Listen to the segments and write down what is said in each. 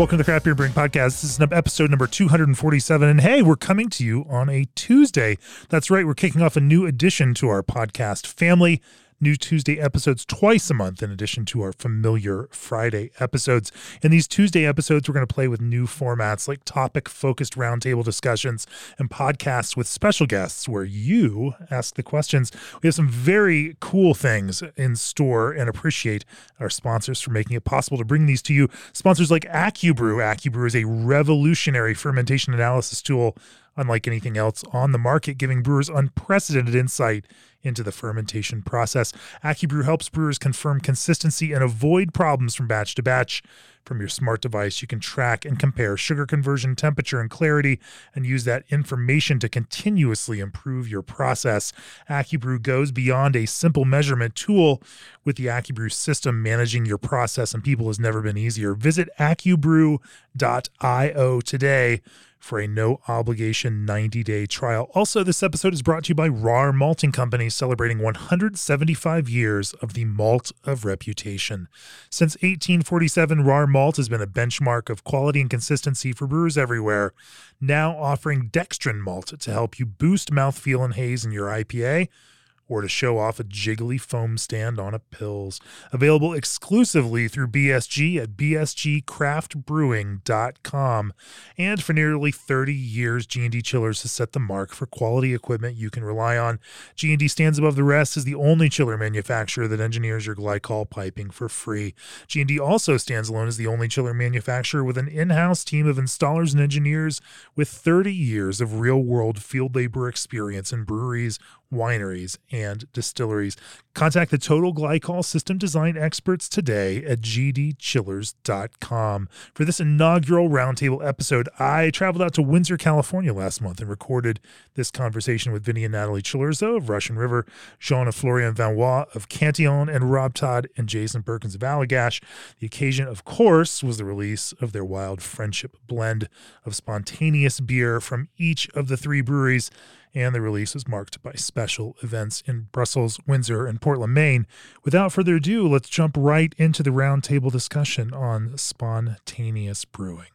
Welcome to the Craft Beer Brewing Podcast. This is episode number 247. And hey, we're coming to you on a Tuesday. That's right, we're kicking off a new addition to our podcast family new Tuesday episodes twice a month, in addition to our familiar Friday episodes. In these Tuesday episodes, we're going to play with new formats like topic focused roundtable discussions and podcasts with special guests where you ask the questions. We have some very cool things in store and appreciate our sponsors for making it possible to bring these to you. Sponsors like AccuBrew. AccuBrew is a revolutionary fermentation analysis tool unlike anything else on the market, giving brewers unprecedented insight into the fermentation process. AccuBrew helps brewers confirm consistency and avoid problems from batch to batch. From your smart device, you can track and compare sugar conversion, temperature, and clarity, and use that information to continuously improve your process. AccuBrew goes beyond a simple measurement tool. With the AccuBrew system, managing your process and people has never been easier. Visit accubrew.io today for a no obligation 90 day trial. Also, this episode is brought to you by Rahr Malting Company, celebrating 175 years of the malt of reputation. Since 1847, Rahr Malt has been a benchmark of quality and consistency for brewers everywhere, now offering dextrin malt to help you boost mouthfeel and haze in your IPA or to show off a jiggly foam stand on a Pils. Available exclusively through BSG at bsgcraftbrewing.com. And for nearly 30 years, G&D Chillers has set the mark for quality equipment you can rely on. G&D stands above the rest as the only chiller manufacturer that engineers your glycol piping for free. G&D also stands alone as the only chiller manufacturer with an in-house team of installers and engineers with 30 years of real-world field labor experience in breweries, wineries, and distilleries. Contact the Total Glycol System Design experts today at gdchillers.com. For this inaugural roundtable episode, I traveled out to Windsor, California last month and recorded this conversation with Vinny and Natalie Cilurzo of Russian River, Jean and Florian Van Roy of Cantillon, and Rob Todd and Jason Perkins of Allagash. The occasion, of course, was the release of their Wild Friendship blend of spontaneous beer from each of the three breweries and the release is marked by special events in Brussels, Windsor, and Portland, Maine. Without further ado, let's jump right into the roundtable discussion on spontaneous brewing.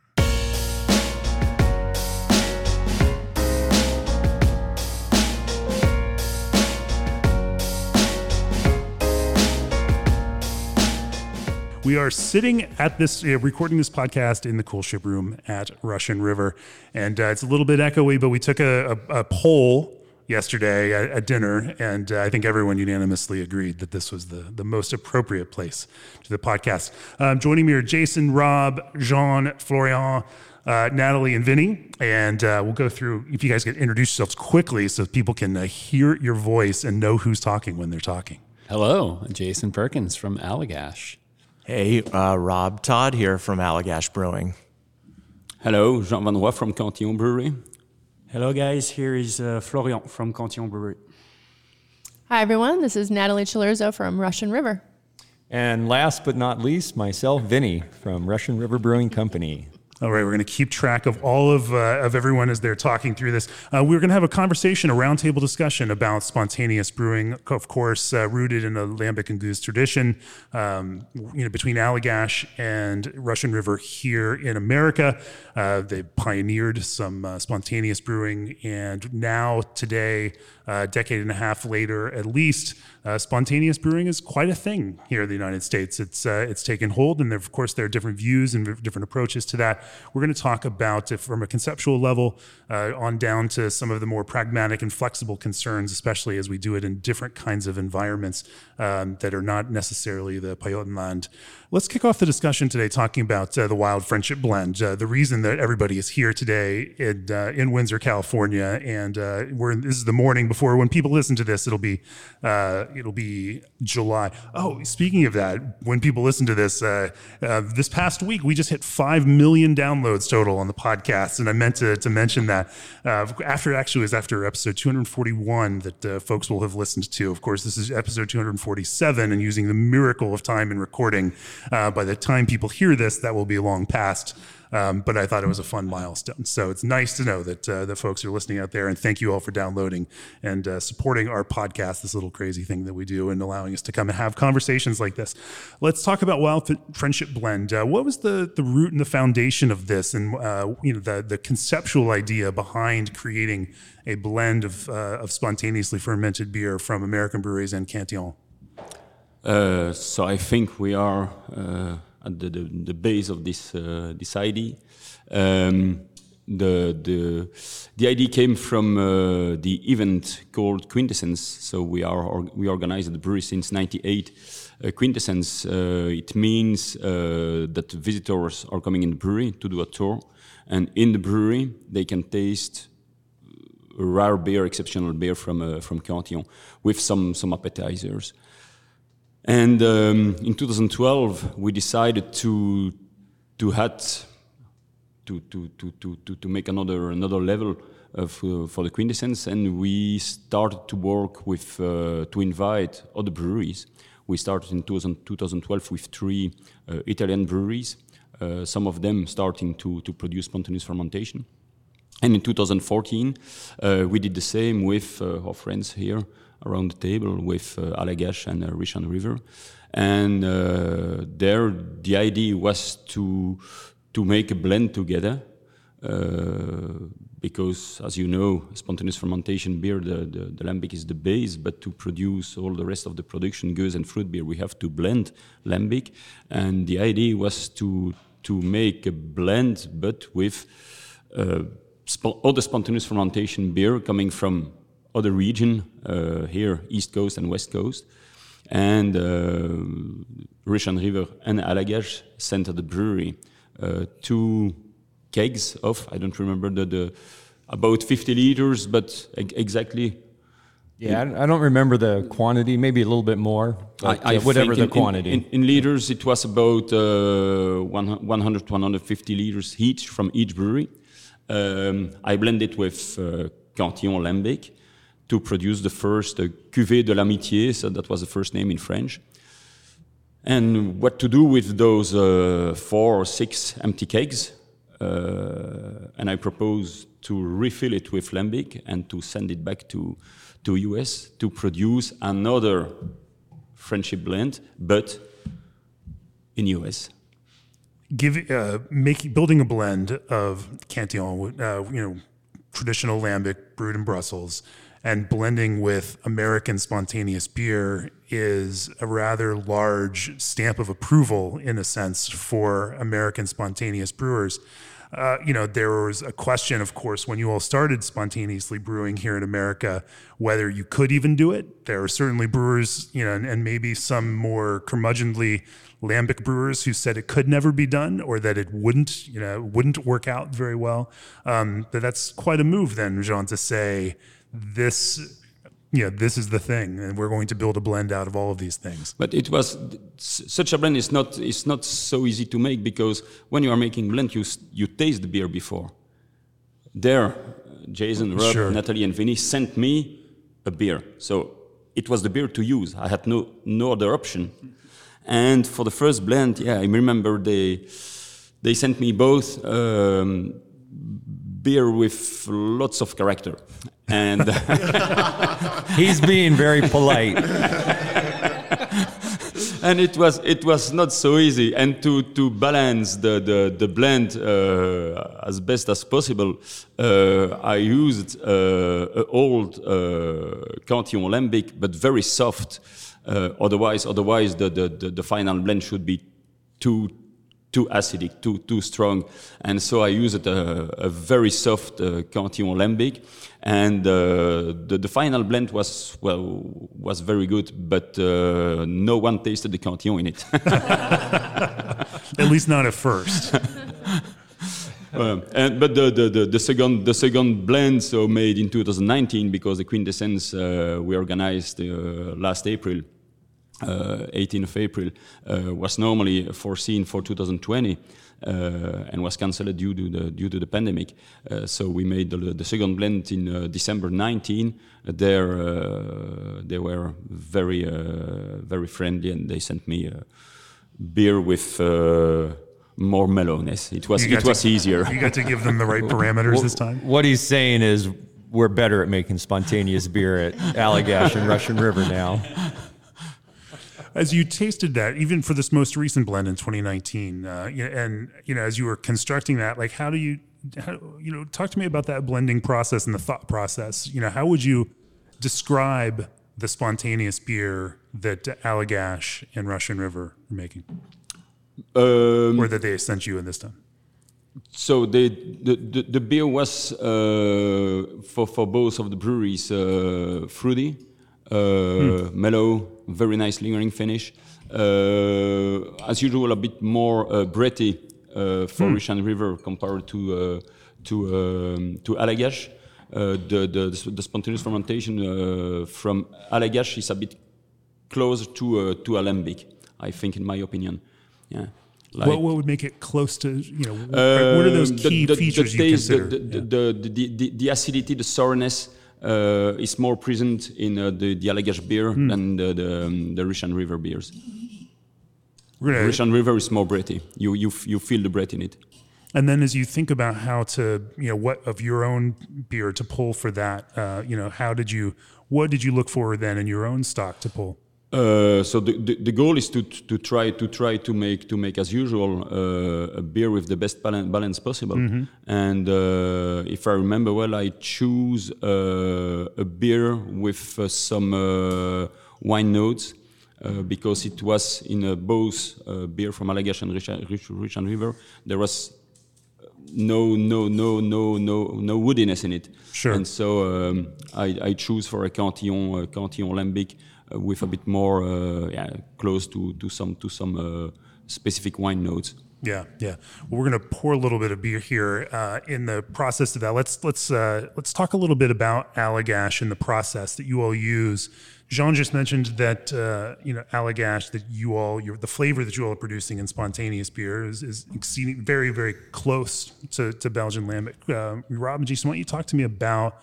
We are sitting at this, uh, recording this podcast in the coolship room at Russian River. And uh, it's a little bit echoey, but we took a, a, a poll yesterday at, at dinner, and uh, I think everyone unanimously agreed that this was the, the most appropriate place to the podcast. Um, joining me are Jason, Rob, Jean, Florian, uh, Natalie, and Vinny. And uh, we'll go through, if you guys can introduce yourselves quickly so people can uh, hear your voice and know who's talking when they're talking. Hello, Jason Perkins from Allagash. Hey, uh, Rob Todd here from Allagash Brewing. Hello, Jean Van Roy from Cantillon Brewery. Hello, guys. Here is uh, Florian from Cantillon Brewery. Hi, everyone. This is Natalie Cilurzo from Russian River. And last but not least, myself, Vinny from Russian River Brewing Company. All right, we're going to keep track of all of, uh, of everyone as they're talking through this. Uh, we're going to have a conversation, a roundtable discussion about spontaneous brewing, of course, uh, rooted in the lambic and gueuze tradition, um, you know, between Allagash and Russian River here in America. Uh, they pioneered some uh, spontaneous brewing, and now today, a decade and a half later, at least, uh, spontaneous brewing is quite a thing here in the United States. It's uh, it's taken hold, and of course there are different views and different approaches to that. We're going to talk about from a conceptual level uh, on down to some of the more pragmatic and flexible concerns, especially as we do it in different kinds of environments um, that are not necessarily the Pajottenland. Let's kick off the discussion today talking about uh, the Wild Friendship Blend. Uh, the reason that everybody is here today in, uh, in Windsor, California, and uh, we're in, this is the morning before when people listen to this, it'll be uh, it'll be July. Oh, speaking of that, when people listen to this, uh, this past week we just hit five million downloads total on the podcast, and I meant to, to mention that after actually it was after episode 241 that folks will have listened to. Of course, this is episode 247, and using the miracle of time and recording, uh, by the time people hear this, that will be long past. Um, but I thought it was a fun milestone. So it's nice to know that uh, the folks are listening out there, and thank you all for downloading and uh, supporting our podcast, this little crazy thing that we do, and allowing us to come and have conversations like this. Let's talk about Wild Friendship Blend. Uh, what was the the root and the foundation of this, and uh, you know the the conceptual idea behind creating a blend of uh, of spontaneously fermented beer from American breweries and Cantillon? Uh, so I think we are at the, the, the base of this uh, this idea. Um, the the the idea came from uh, the event called Quintessence. So we are or, we organized the brewery since '98. Uh, Quintessence uh, it means uh, that visitors are coming in the brewery to do a tour, and in the brewery they can taste a rare beer, exceptional beer from uh, from Cantillon with some some appetizers. And um, in 2012, we decided to to had to to to to to make another another level of, uh, for the quintessence, and we started to work with uh, to invite other breweries. We started in 2000, 2012 with three uh, Italian breweries, uh, some of them starting to to produce spontaneous fermentation. And in 2014, uh, we did the same with uh, our friends here around the table with uh, Allagash and uh, Russian River. And uh, there, the idea was to, to make a blend together. Uh, because, as you know, spontaneous fermentation beer, the, the, the, lambic is the base, but to produce all the rest of the production, gueuze and fruit beer, we have to blend lambic. And the idea was to, to make a blend, but with uh, all the spontaneous fermentation beer coming from other region uh, here, East Coast and West Coast. And uh, Russian River and Allagash sent at the brewery uh, two kegs of, I don't remember the, the about 50 liters, but exactly yeah, I don't remember the quantity. Maybe a little bit more, I, I uh, whatever the in, quantity. In, in, in, liters, it was about uh, 100 to 150 liters each from each brewery. Um, I blended with uh, Cantillon Lambic, to produce the first uh, Cuvée de l'Amitié, so that was the first name in French. And what to do with those uh, four or six empty kegs. Uh, and I propose to refill it with lambic and to send it back to, to US to produce another friendship blend, but in US. Give, uh, making, building a blend of Cantillon, uh, you know, traditional lambic brewed in Brussels, and blending with American spontaneous beer is a rather large stamp of approval, in a sense, for American spontaneous brewers. Uh, you know, there was a question, of course, when you all started spontaneously brewing here in America, whether you could even do it. There are certainly brewers, you know, and, and maybe some more curmudgeonly lambic brewers who said it could never be done or that it wouldn't, you know, wouldn't work out very well. Um, that's quite a move, then, Jean, to say this yeah, this is the thing, and we're going to build a blend out of all of these things. But it was such a blend is not is not so easy to make because when you are making blend, you you taste the beer before. There, Jason, Rob, sure. Natalie, and Vinny sent me a beer, so it was the beer to use. I had no no other option. And for the first blend, yeah, I remember they they sent me both um, beer with lots of character and he's being very polite. and it was it was not so easy, and to to balance the the, the blend uh, as best as possible, uh, I used uh, old uh, Cantillon lambic, but very soft. Uh, otherwise, otherwise the, the, the final blend should be too too acidic, too too strong, and so I used a, a very soft uh, Cantillon lambic, and uh, the, the final blend was well was very good, but uh, no one tasted the Cantillon in it. at least not at first. And, but the, the, the, the, second the second blend so made in 2019 because the quintessence uh, we organized uh, last April uh, 18th of April, uh, was normally foreseen for 2020. uh, and was cancelled due to the due to the pandemic. Uh, so we made the, the second blend in uh, December 19. Uh, there uh, they were very uh, very friendly, and they sent me a beer with. more mellowness. It was it was to, easier. You got to give them the right parameters this time. What he's saying is we're better at making spontaneous beer at Allagash and Russian River now. As you tasted that, even for this most recent blend in 2019, uh, and you know, as you were constructing that, like, how do you, how, you know, talk to me about that blending process and the thought process. You know, how would you describe the spontaneous beer that Allagash and Russian River are making, um, or that they sent you in this time? So the, the, the, the, beer was uh, for, for both of the breweries uh, fruity, mm. mellow, very nice lingering finish. Uh, as usual, a bit more uh, breathy uh, for mm. Russian River compared to to um, to Allagash. the, the, the spontaneous fermentation from Allagash is a bit closer to to a lambic, I think, in my opinion. Yeah. Like, what, what would make it close to you know? Uh, what are those key the, the, features the taste, you consider? The, the, yeah. the, the, the, acidity, the sourness uh, is more present in uh, the the Allagash beer mm. than the the, um, the Russian River beers. Right. Russian River is more breathy. You you you feel the breath in it. And then as you think about how to you know what of your own beer to pull for that, uh, you know how did you what did you look for then in your own stock to pull? Uh, so the, the, the, goal is to, to try to try to make to make as usual uh, a beer with the best balance, balance possible. Mm-hmm. And uh, if I remember well, I choose uh, a beer with uh, some wine notes because it was in a both beer from Allagash and Russian River. There was no no no no no no woodiness in it. Sure. And so um, I, I choose for a Cantillon uh, Cantillon Lambic with a bit more uh, yeah, close to, to some to some uh, specific wine notes. Yeah, yeah. Well, we're going to pour a little bit of beer here. Uh, in the process of that, let's let's uh, let's talk a little bit about Allagash and the process that you all use. Jean just mentioned that uh, you know Allagash that you all your the flavor that you all are producing in spontaneous beer is, is exceeding very very close to, to Belgian lambic. Uh, Rob and Jason, why don't you talk to me about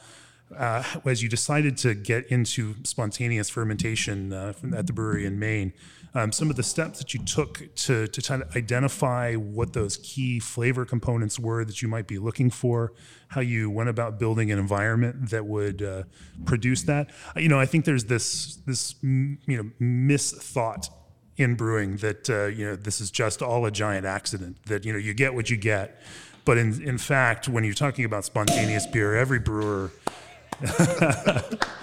uh, as you decided to get into spontaneous fermentation uh, at the brewery in Maine, um, some of the steps that you took to, to try to identify what those key flavor components were that you might be looking for, how you went about building an environment that would uh, produce that. You know, I think there's this this you know misthought in brewing that uh, you know this is just all a giant accident that you know you get what you get. But in, in fact, when you're talking about spontaneous beer, every brewer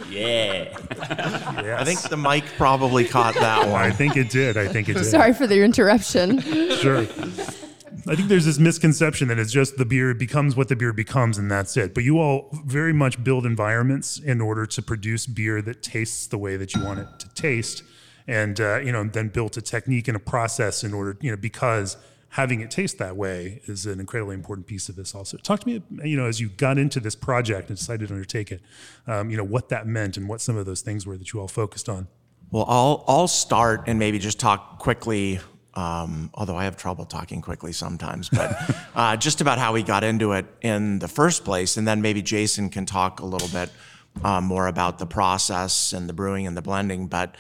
yeah. Yes. I think the mic probably caught that one. I think it did. I think it did. Sorry for the interruption. sure. I think there's this misconception that it's just the beer becomes what the beer becomes and that's it. But you all very much build environments in order to produce beer that tastes the way that you want it to taste, and uh, you know then built a technique and a process in order you know because having it taste that way is an incredibly important piece of this also talk to me you know as you got into this project and decided to undertake it um, you know what that meant and what some of those things were that you all focused on well i'll, I'll start and maybe just talk quickly um, although I have trouble talking quickly sometimes, but uh, just about how we got into it in the first place. And then maybe Jason can talk a little bit um, more about the process and the brewing and the blending. But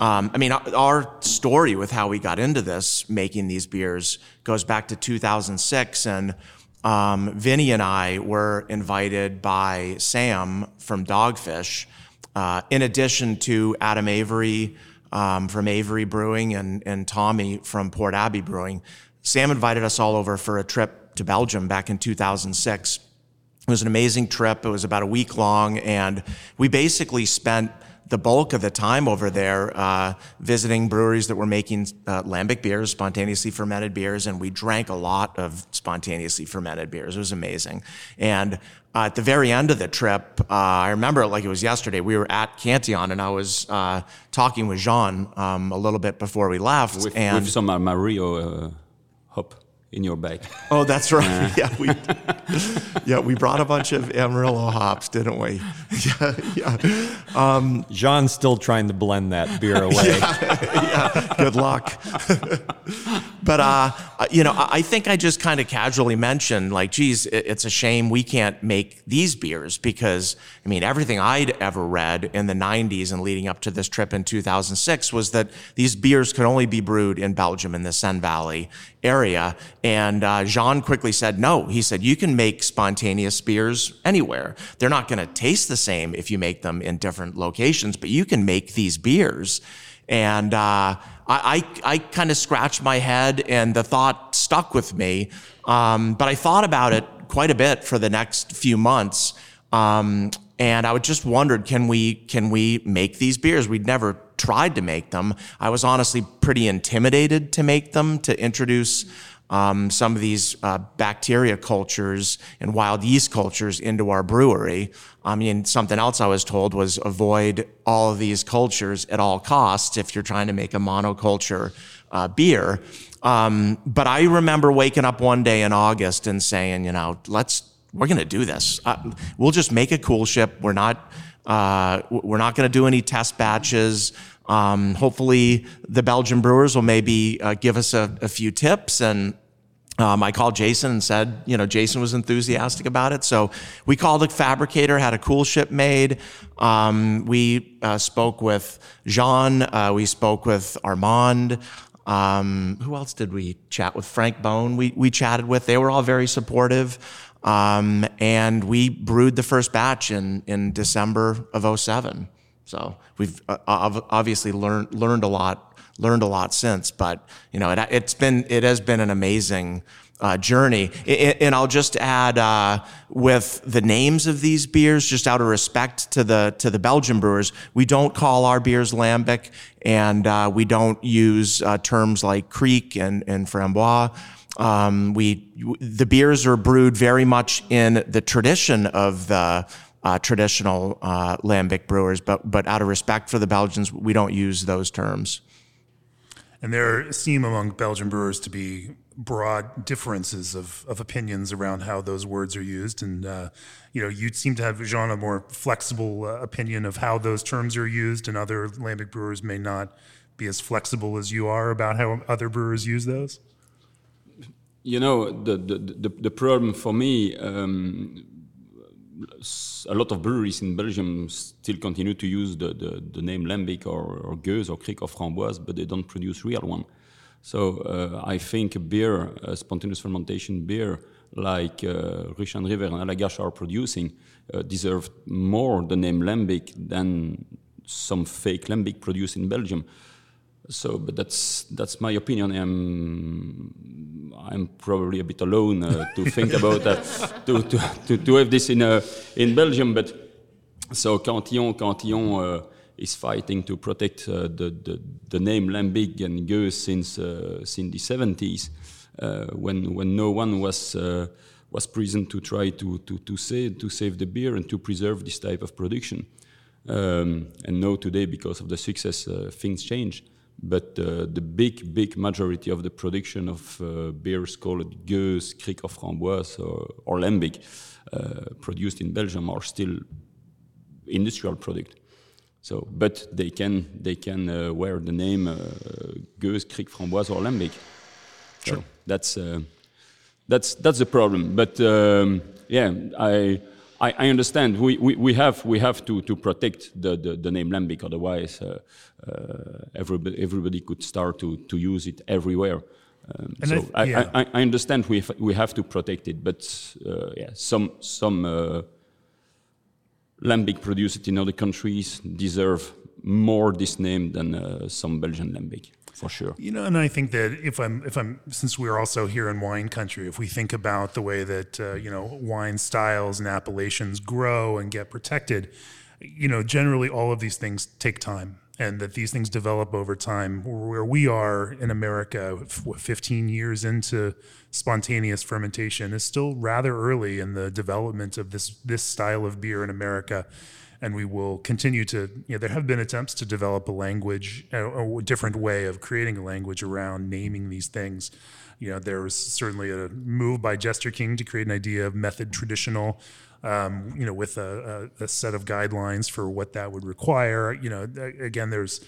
um, I mean, our story with how we got into this, making these beers, goes back to 2006. And um, Vinny and I were invited by Sam from Dogfish, uh, in addition to Adam Avery um, from Avery Brewing and, and Tommy from Port Abbey Brewing. Sam invited us all over for a trip to Belgium back in 2006. It was an amazing trip. It was about a week long, and we basically spent the bulk of the time over there uh, visiting breweries that were making uh, lambic beers, spontaneously fermented beers, and we drank a lot of spontaneously fermented beers. It was amazing. And uh, at the very end of the trip, uh, I remember it like it was yesterday. We were at Cantillon, and I was uh, talking with Jean um, a little bit before we left. With, and with some uh, hop in your bag. Oh, that's right. yeah, we yeah we brought a bunch of Amarillo hops, didn't we? Yeah, yeah. Um, Jean's still trying to blend that beer away. yeah, yeah. Good luck. but uh, you know, I I think I just kind of casually mentioned, like, geez, it's a shame we can't make these beers because, I mean, everything I'd ever read in the 90s and leading up to this trip in 2006 was that these beers could only be brewed in Belgium in the Senne Valley area. And uh, Jean quickly said, no. He said, you can make spontaneous beers anywhere. They're not going to taste the same if you make them in different locations, but you can make these beers. And uh, I, I, I kind of scratched my head, and the thought stuck with me. Um, but I thought about it quite a bit for the next few months. Um, and I would just wondered, can we can we make these beers? We'd never tried to make them. I was honestly pretty intimidated to make them, to introduce um, some of these uh, bacteria cultures and wild yeast cultures into our brewery. I mean, something else I was told was avoid all of these cultures at all costs if you're trying to make a monoculture uh, beer. Um, but I remember waking up one day in August and saying, you know, let's we're going to do this. Uh, we'll just make a coolship. We're not uh, we're not going to do any test batches. Um, hopefully, the Belgian brewers will maybe uh, give us a, a few tips and. Um, I called Jason and said, you know, Jason was enthusiastic about it. So we called a fabricator, had a coolship made. Um, we uh, spoke with Jean. Uh, we spoke with Armand. Um, who else did we chat with? Frank Boon. We we chatted with. They were all very supportive. Um, and we brewed the first batch in in December of 07. So we've uh, obviously learned learned a lot learned a lot since. But you know, it, it's been it has been an amazing uh, journey. I- I- and I'll just add uh, with the names of these beers, just out of respect to the to the Belgian brewers, we don't call our beers lambic, and uh, we don't use uh, terms like kriek and and framboise. Um, we the beers are brewed very much in the tradition of the uh, traditional uh, lambic brewers, but but out of respect for the Belgians, we don't use those terms. And there seem among Belgian brewers to be broad differences of, of opinions around how those words are used. And, uh, you know, you seem to have, Jean, a more flexible uh, opinion of how those terms are used, and other lambic brewers may not be as flexible as you are about how other brewers use those. You know, the, the, the, the problem for me, um, s- a lot of breweries in Belgium still continue to use the, the, the name Lambic or, or or Kriek or Framboise, but they don't produce real one. So uh, I think a beer, a spontaneous fermentation beer, like uh, Russian River and Allagash are producing, uh, deserve more the name Lambic than some fake Lambic produced in Belgium. So, but that's that's my opinion. I'm I'm probably a bit alone uh, to think about that, to, to, to, to have this in uh, in Belgium. But so Cantillon Cantillon uh, is fighting to protect uh, the, the the name Lambic and Gueuse since uh, since the 70s, uh, when when no one was. Uh, was present to try to, to, to, save, to save the beer and to preserve this type of production. Um, and now today, because of the success, uh, things change. But uh, the big, big majority of the production of uh, beers called Gueuse, Kriek of Framboise, or, or Lambic, uh, produced in Belgium, are still industrial product. So, but they can they can uh, wear the name uh, Gueuse, Kriek, Framboise, or Lambic. So Sure. that's uh, that's that's the problem. But um, yeah, I, I I understand. We, we, we have we have to, to protect the, the, the name Lambic. Otherwise, uh, uh, everybody everybody could start to, to use it everywhere. Um, so I- I, yeah. I, I understand we have, we have to protect it, but uh, yeah, some some uh, lambic produced in other countries deserve more this name than uh, some Belgian lambic, for sure. You know, and I think that if I'm, if I'm, since we're also here in wine country, if we think about the way that uh, you know wine styles and appellations grow and get protected, you know, generally all of these things take time, and that these things develop over time. Where we are in America, 15 years into spontaneous fermentation, is still rather early in the development of this this style of beer in America and we will continue to you know there have been attempts to develop a language a, a different way of creating a language around naming these things. You know there was certainly a move by Jester King to create an idea of method traditional um, you know with a, a, a set of guidelines for what that would require. You know again there's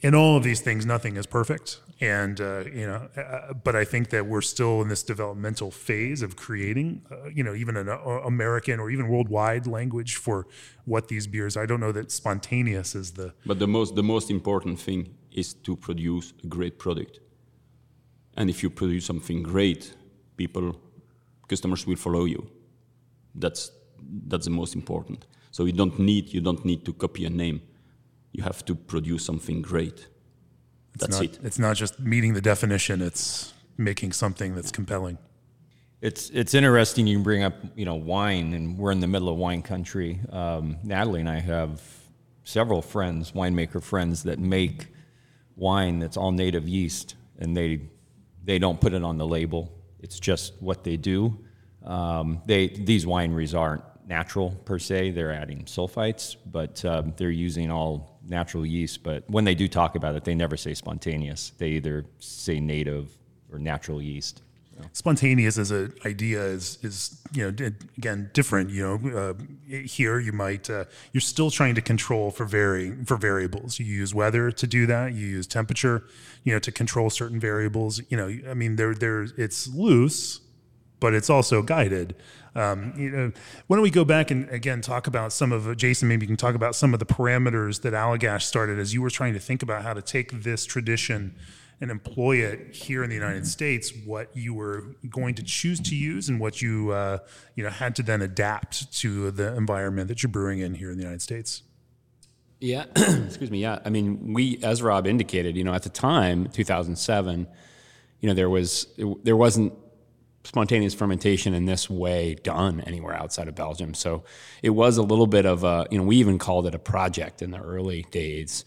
in all of these things, nothing is perfect, and uh, you know, uh, but I think that we're still in this developmental phase of creating, uh, you know, even an uh, American or even worldwide language for what these beers. I don't know that spontaneous is the. But the most the most important thing is to produce a great product, and if you produce something great, people, customers will follow you. That's that's the most important. So you don't need you don't need to copy a name you have to produce something great. That's not, it. It's not just meeting the definition; it's making something that's compelling. It's it's interesting you bring up you know wine, and we're in the middle of wine country. Um, Natalie and I have several friends, winemaker friends, that make wine that's all native yeast, and they they don't put it on the label. It's just what they do. Um, they these wineries aren't natural per se. They're adding sulfites, but um, they're using all natural yeast. But when they do talk about it, they never say spontaneous. They either say native or natural yeast. Spontaneous as an idea is is you know again different. You know, uh, here you might uh, you're still trying to control for vary for variables. You use weather to do that. You use temperature, you know, to control certain variables. You know, I mean, there there it's loose, but it's also guided. Um, you know, why don't we go back and again talk about some of Jason? Maybe you can talk about some of the parameters that Allagash started as you were trying to think about how to take this tradition and employ it here in the United States. What you were going to choose to use and what you uh, you know had to then adapt to the environment that you're brewing in here in the United States. Yeah, excuse me. Yeah, I mean, we, as Rob indicated, you know, at the time, 2007, you know, there was there wasn't spontaneous fermentation in this way done anywhere outside of Belgium. So it was a little bit of a, you know, we even called it a project in the early days,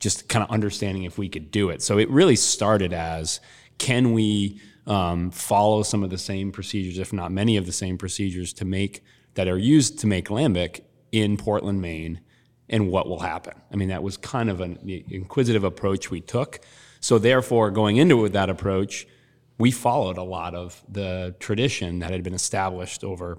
just kind of understanding if we could do it. So it really started as can we um, follow some of the same procedures, if not many of the same procedures, to make that are used to make lambic in Portland, Maine, and what will happen? I mean, that was kind of an inquisitive approach we took. So therefore, going into it with that approach, we followed a lot of the tradition that had been established over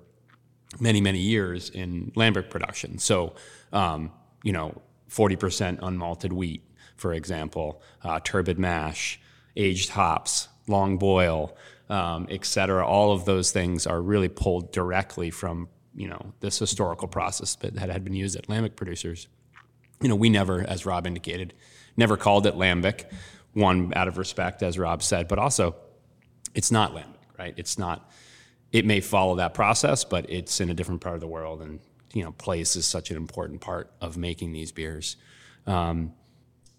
many, many years in lambic production. So, um, you know, 40% unmalted wheat, for example, uh, turbid mash, aged hops, long boil, um, et cetera. All of those things are really pulled directly from, you know, this historical process that had been used at lambic producers. You know, we never, as Rob indicated, never called it lambic, one out of respect, as Rob said, but also it's not lambic, right? It's not. It may follow that process, but it's in a different part of the world, and you know, place is such an important part of making these beers. Um,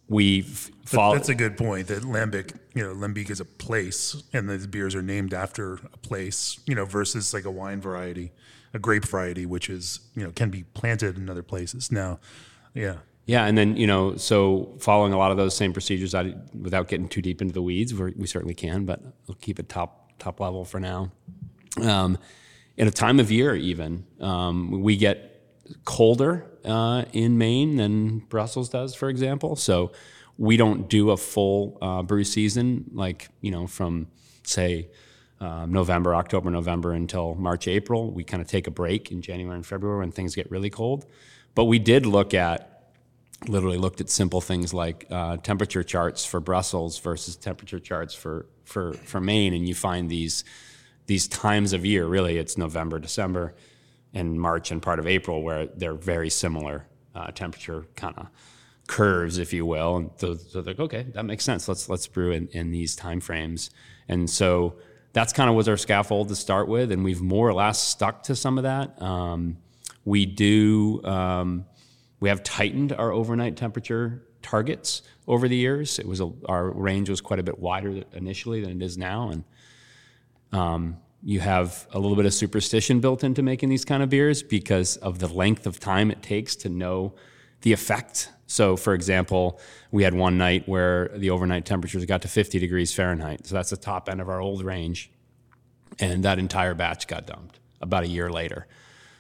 we've followed. That's a good point. That lambic, you know, lambic is a place, and these beers are named after a place. You know, versus like a wine variety, a grape variety, which is you know can be planted in other places. Now, yeah, yeah, and then you know, so following a lot of those same procedures, I, without getting too deep into the weeds, we certainly can, but we'll keep it top top level for now. Um, in a time of year, even um, we get colder uh, in Maine than Brussels does, for example. So we don't do a full uh, brew season like you know from say um, November, October, November until March, April. We kind of take a break in January and February when things get really cold. But we did look at literally looked at simple things like uh, temperature charts for Brussels versus temperature charts for, for, for Maine, and you find these these times of year. Really, it's November, December, and March and part of April where they're very similar uh, temperature kind of curves, if you will. And so, so they're like, okay, that makes sense. Let's let's brew in, in these time frames. And so that's kind of was our scaffold to start with, and we've more or less stuck to some of that. Um, we do. Um, we have tightened our overnight temperature targets over the years. It was a, our range was quite a bit wider initially than it is now, and um, you have a little bit of superstition built into making these kind of beers because of the length of time it takes to know the effect. So, for example, we had one night where the overnight temperatures got to 50 degrees Fahrenheit. So that's the top end of our old range, and that entire batch got dumped about a year later.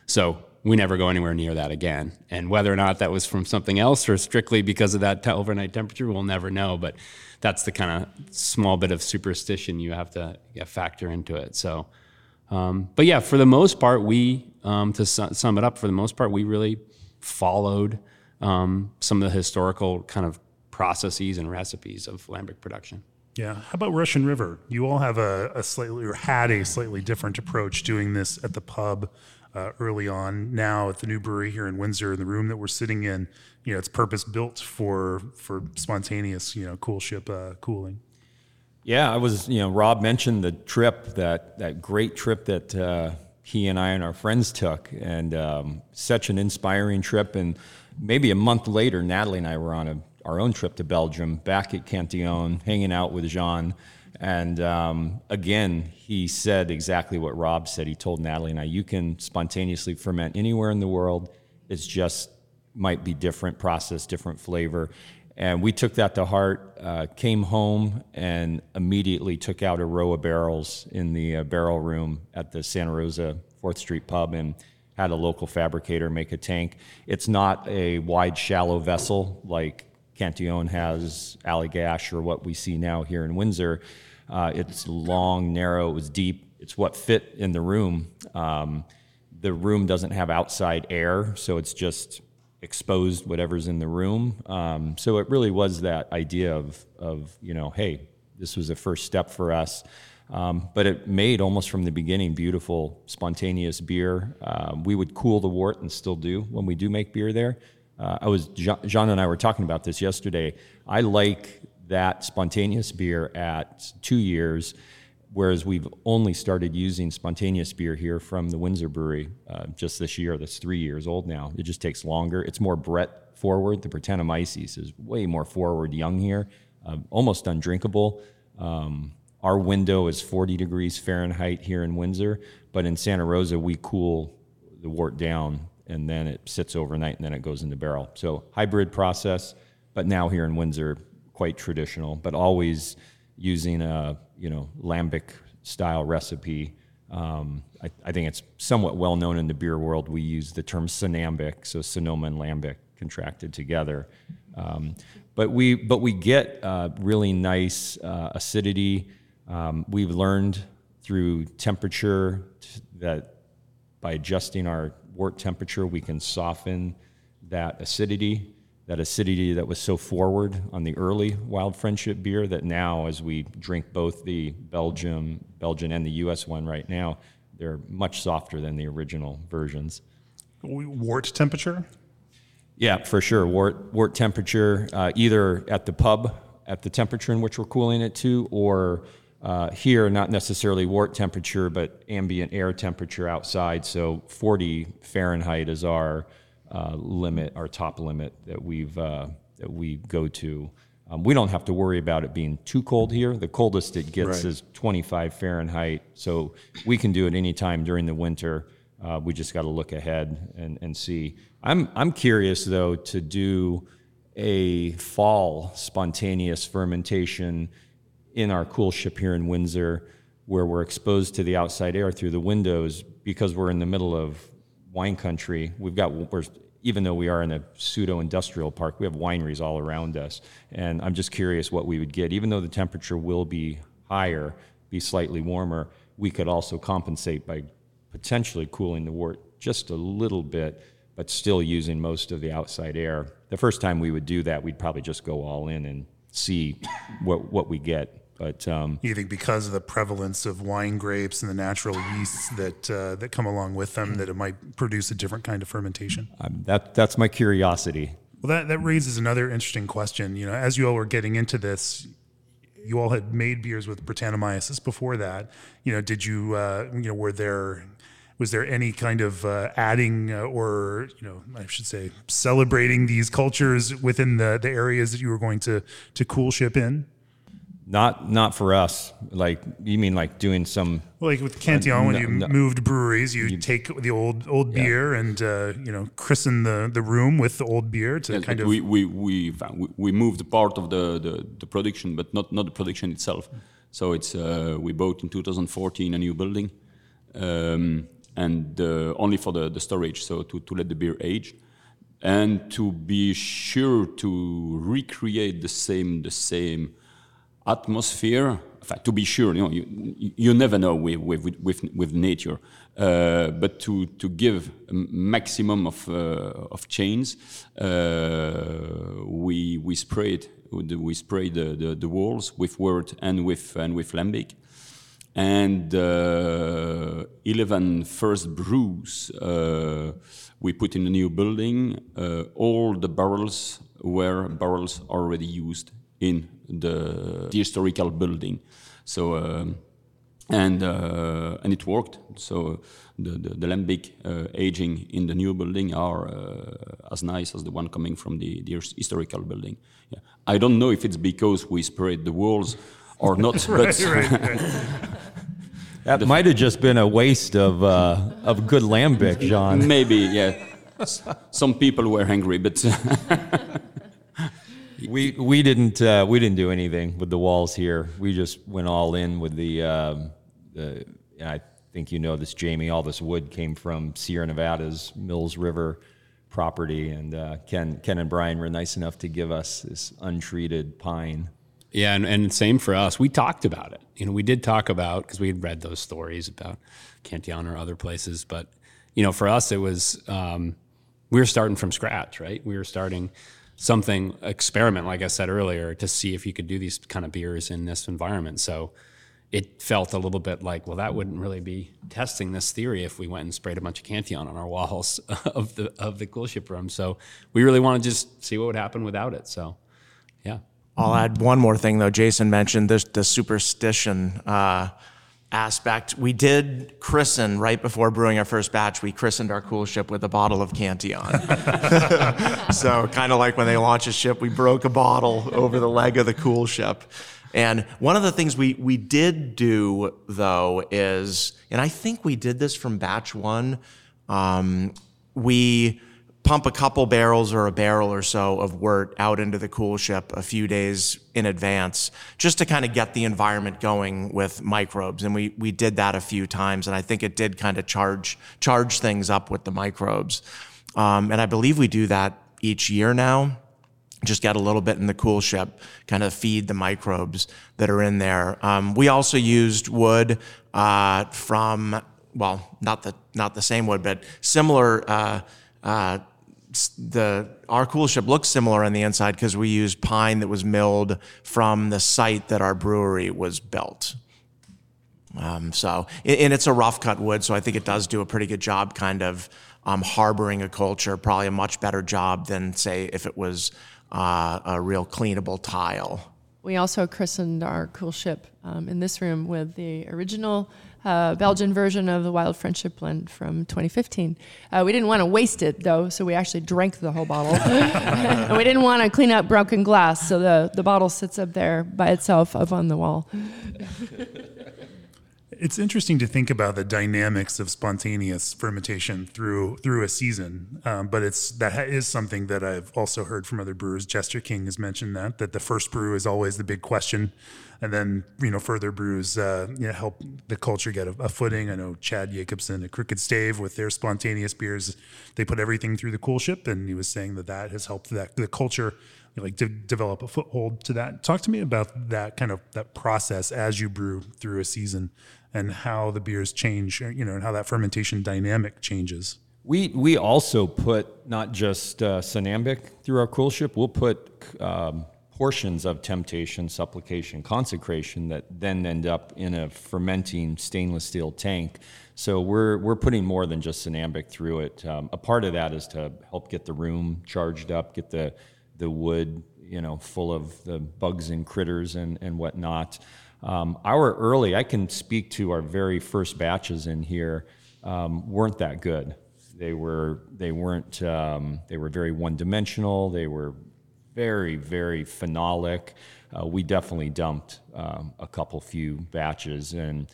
So we never go anywhere near that again. And whether or not that was from something else or strictly because of that overnight temperature, we'll never know. But that's the kind of small bit of superstition you have to yeah, factor into it. So, um, but yeah, for the most part, we, um, to su- sum it up, for the most part, we really followed um, some of the historical kind of processes and recipes of lambic production. Yeah. How about Russian River? You all have a, a slightly or had a slightly different approach doing this at the pub uh, early on. Now at the new brewery here in Windsor, in the room that we're sitting in, you know, it's purpose built for for spontaneous, you know, coolship uh, cooling. Yeah, I was. You know, Rob mentioned the trip that that great trip that uh, he and I and our friends took, and um, such an inspiring trip. And maybe a month later, Natalie and I were on a our own trip to Belgium, back at Cantillon, hanging out with Jean. And um, again, he said exactly what Rob said. He told Natalie and I, you can spontaneously ferment anywhere in the world. It's just might be different process, different flavor. And we took that to heart, uh, came home, and immediately took out a row of barrels in the uh, barrel room at the Santa Rosa 4th Street pub and had a local fabricator make a tank. It's not a wide, shallow vessel like Cantillon has Allagash or what we see now here in Windsor. Uh, it's long, narrow, it was deep. It's what fit in the room. Um, the room doesn't have outside air, so it's just exposed whatever's in the room. Um, so it really was that idea of, of, you know, hey, this was a first step for us. Um, but it made almost from the beginning beautiful, spontaneous beer. Um, we would cool the wort and still do when we do make beer there. Uh, I was Jean and I were talking about this yesterday. I like that spontaneous beer at two years, whereas we've only started using spontaneous beer here from the Windsor Brewery uh, just this year. That's three years old now. It just takes longer. It's more Brett forward. The Brettanomyces is way more forward young here, uh, almost undrinkable. Um, our window is 40 degrees Fahrenheit here in Windsor, but in Santa Rosa we cool the wort down and then it sits overnight and then it goes in the barrel. So hybrid process, but now here in Windsor, quite traditional, but always using a you know lambic style recipe. Um, I, I, think it's somewhat well known in the beer world. We use the term Sonambic, so Sonoma and lambic contracted together. Um, but we but we get uh, really nice uh, acidity. Um, we've learned through temperature that by adjusting our wort temperature, we can soften that acidity, that acidity that was so forward on the early Wild Friendship beer that now, as we drink both the Belgium, Belgian and the U.S. one right now, they're much softer than the original versions. Wort temperature? Yeah, for sure. Wort, wort temperature, uh, either at the pub at the temperature in which we're cooling it to, or uh, here, not necessarily wort temperature, but ambient air temperature outside. So 40 Fahrenheit is our uh, limit, our top limit that we've uh, that we go to. Um, we don't have to worry about it being too cold here. The coldest it gets right. is 25 Fahrenheit, so we can do it anytime during the winter. Uh, we just got to look ahead and, and see. I'm I'm curious though to do a fall spontaneous fermentation in our coolship here in Windsor, where we're exposed to the outside air through the windows because we're in the middle of wine country. We've got, we're, even though we are in a pseudo industrial park, we have wineries all around us. And I'm just curious what we would get. Even though the temperature will be higher, be slightly warmer, we could also compensate by potentially cooling the wort just a little bit, but still using most of the outside air. The first time we would do that, we'd probably just go all in and see what, what we get. But um, you think because of the prevalence of wine grapes and the natural yeasts that uh, that come along with them, that it might produce a different kind of fermentation? Um, that that's my curiosity. Well, that that raises another interesting question. You know, as you all were getting into this, you all had made beers with Brettanomyces before that. You know, did you uh, you know were there was there any kind of uh, adding uh, or you know I should say celebrating these cultures within the the areas that you were going to to coolship in? Not not for us. Like you mean like doing some like with Cantillon uh, when you no. moved breweries, you, you, take the old old yeah. beer and uh, you know christen the, the room with the old beer to yes, kind of we we we, we moved part of the, the, the production, but not not the production itself. So it's uh, we bought in 2014 a new building, um, and uh, only for the, the storage, so to, to let the beer age and to be sure to recreate the same the same atmosphere. to be sure, you know, you, you never know with with with, with nature, uh, but to to give a maximum of uh, of chains, uh, we we sprayed we sprayed the, the, the walls with wort and with and with lambic, and uh, 11 first brews uh, we put in a new building. Uh, all the barrels were barrels already used in the, the historical building. So um, and uh, and it worked. So the the, the lambic uh, aging in the new building are uh, as nice as the one coming from the, the historical building. Yeah. I don't know if it's because we sprayed the walls or not, right, but. right, right. That might have just been a waste of uh, of good lambic, John. Maybe, yeah. Some people were angry, but We we didn't uh, we didn't do anything with the walls here. We just went all in with the. Um, the and I think you know this, Jamie. All this wood came from Sierra Nevada's Mills River property, and uh, Ken Ken and Brian were nice enough to give us this untreated pine. Yeah, and, and same for us. We talked about it. You know, we did talk about because we had read those stories about Cantillon or other places, but you know, for us, it was um, we were starting from scratch, right? We were starting something experiment, like I said earlier, to see if you could do these kind of beers in this environment. So it felt a little bit like, well, that wouldn't really be testing this theory if we went and sprayed a bunch of Cantillon on our walls of the of the coolship room. So we really want to just see what would happen without it. So yeah. I'll add one more thing though. Jason mentioned this the superstition uh, aspect. We did christen right before brewing our first batch. We christened our cool ship with a bottle of Cantillon. so kind of like when they launch a ship, we broke a bottle over the leg of the cool ship. And one of the things we we did do though is, and I think we did this from batch one. Um, we pump a couple barrels or a barrel or so of wort out into the cool ship a few days in advance just to kind of get the environment going with microbes and we we did that a few times and I think it did kind of charge charge things up with the microbes um, and I believe we do that each year now just get a little bit in the cool ship, kind of feed the microbes that are in there. Um, we also used wood uh, from well, not the not the same wood, but similar. Uh, uh, the our cool ship looks similar on the inside because we used pine that was milled from the site that our brewery was built. Um, so, and it's a rough cut wood, so I think it does do a pretty good job, kind of um, harboring a culture. Probably a much better job than say if it was uh, a real cleanable tile. We also christened our cool ship um, in this room with the original uh, Belgian version of the Wild Friendship blend from 2015. Uh, we didn't want to waste it though, so we actually drank the whole bottle. and we didn't want to clean up broken glass, so the, the bottle sits up there by itself up on the wall. It's interesting to think about the dynamics of spontaneous fermentation through through a season, um, but it's that ha- is something that I've also heard from other brewers. Jester King has mentioned that that the first brew is always the big question, and then you know further brews uh, you know, help the culture get a, a footing. I know Chad Yakobson at Crooked Stave with their spontaneous beers, they put everything through the cool ship, and he was saying that that has helped that the culture like to develop a foothold to that. Talk to me about that kind of that process as you brew through a season and how the beers change, you know, and how that fermentation dynamic changes. We we also put not just uh, through our cool ship. We'll put um, portions of temptation, supplication, consecration that then end up in a fermenting stainless steel tank. So we're we're putting more than just Sonambic through it. Um, a part of that is to help get the room charged up, get the the wood you know full of the bugs and critters and and whatnot. Um, our early, I can speak to our very first batches in here um, weren't that good. They were they weren't um, they were very one dimensional. They were very very phenolic. Uh, we definitely dumped um, a couple few batches and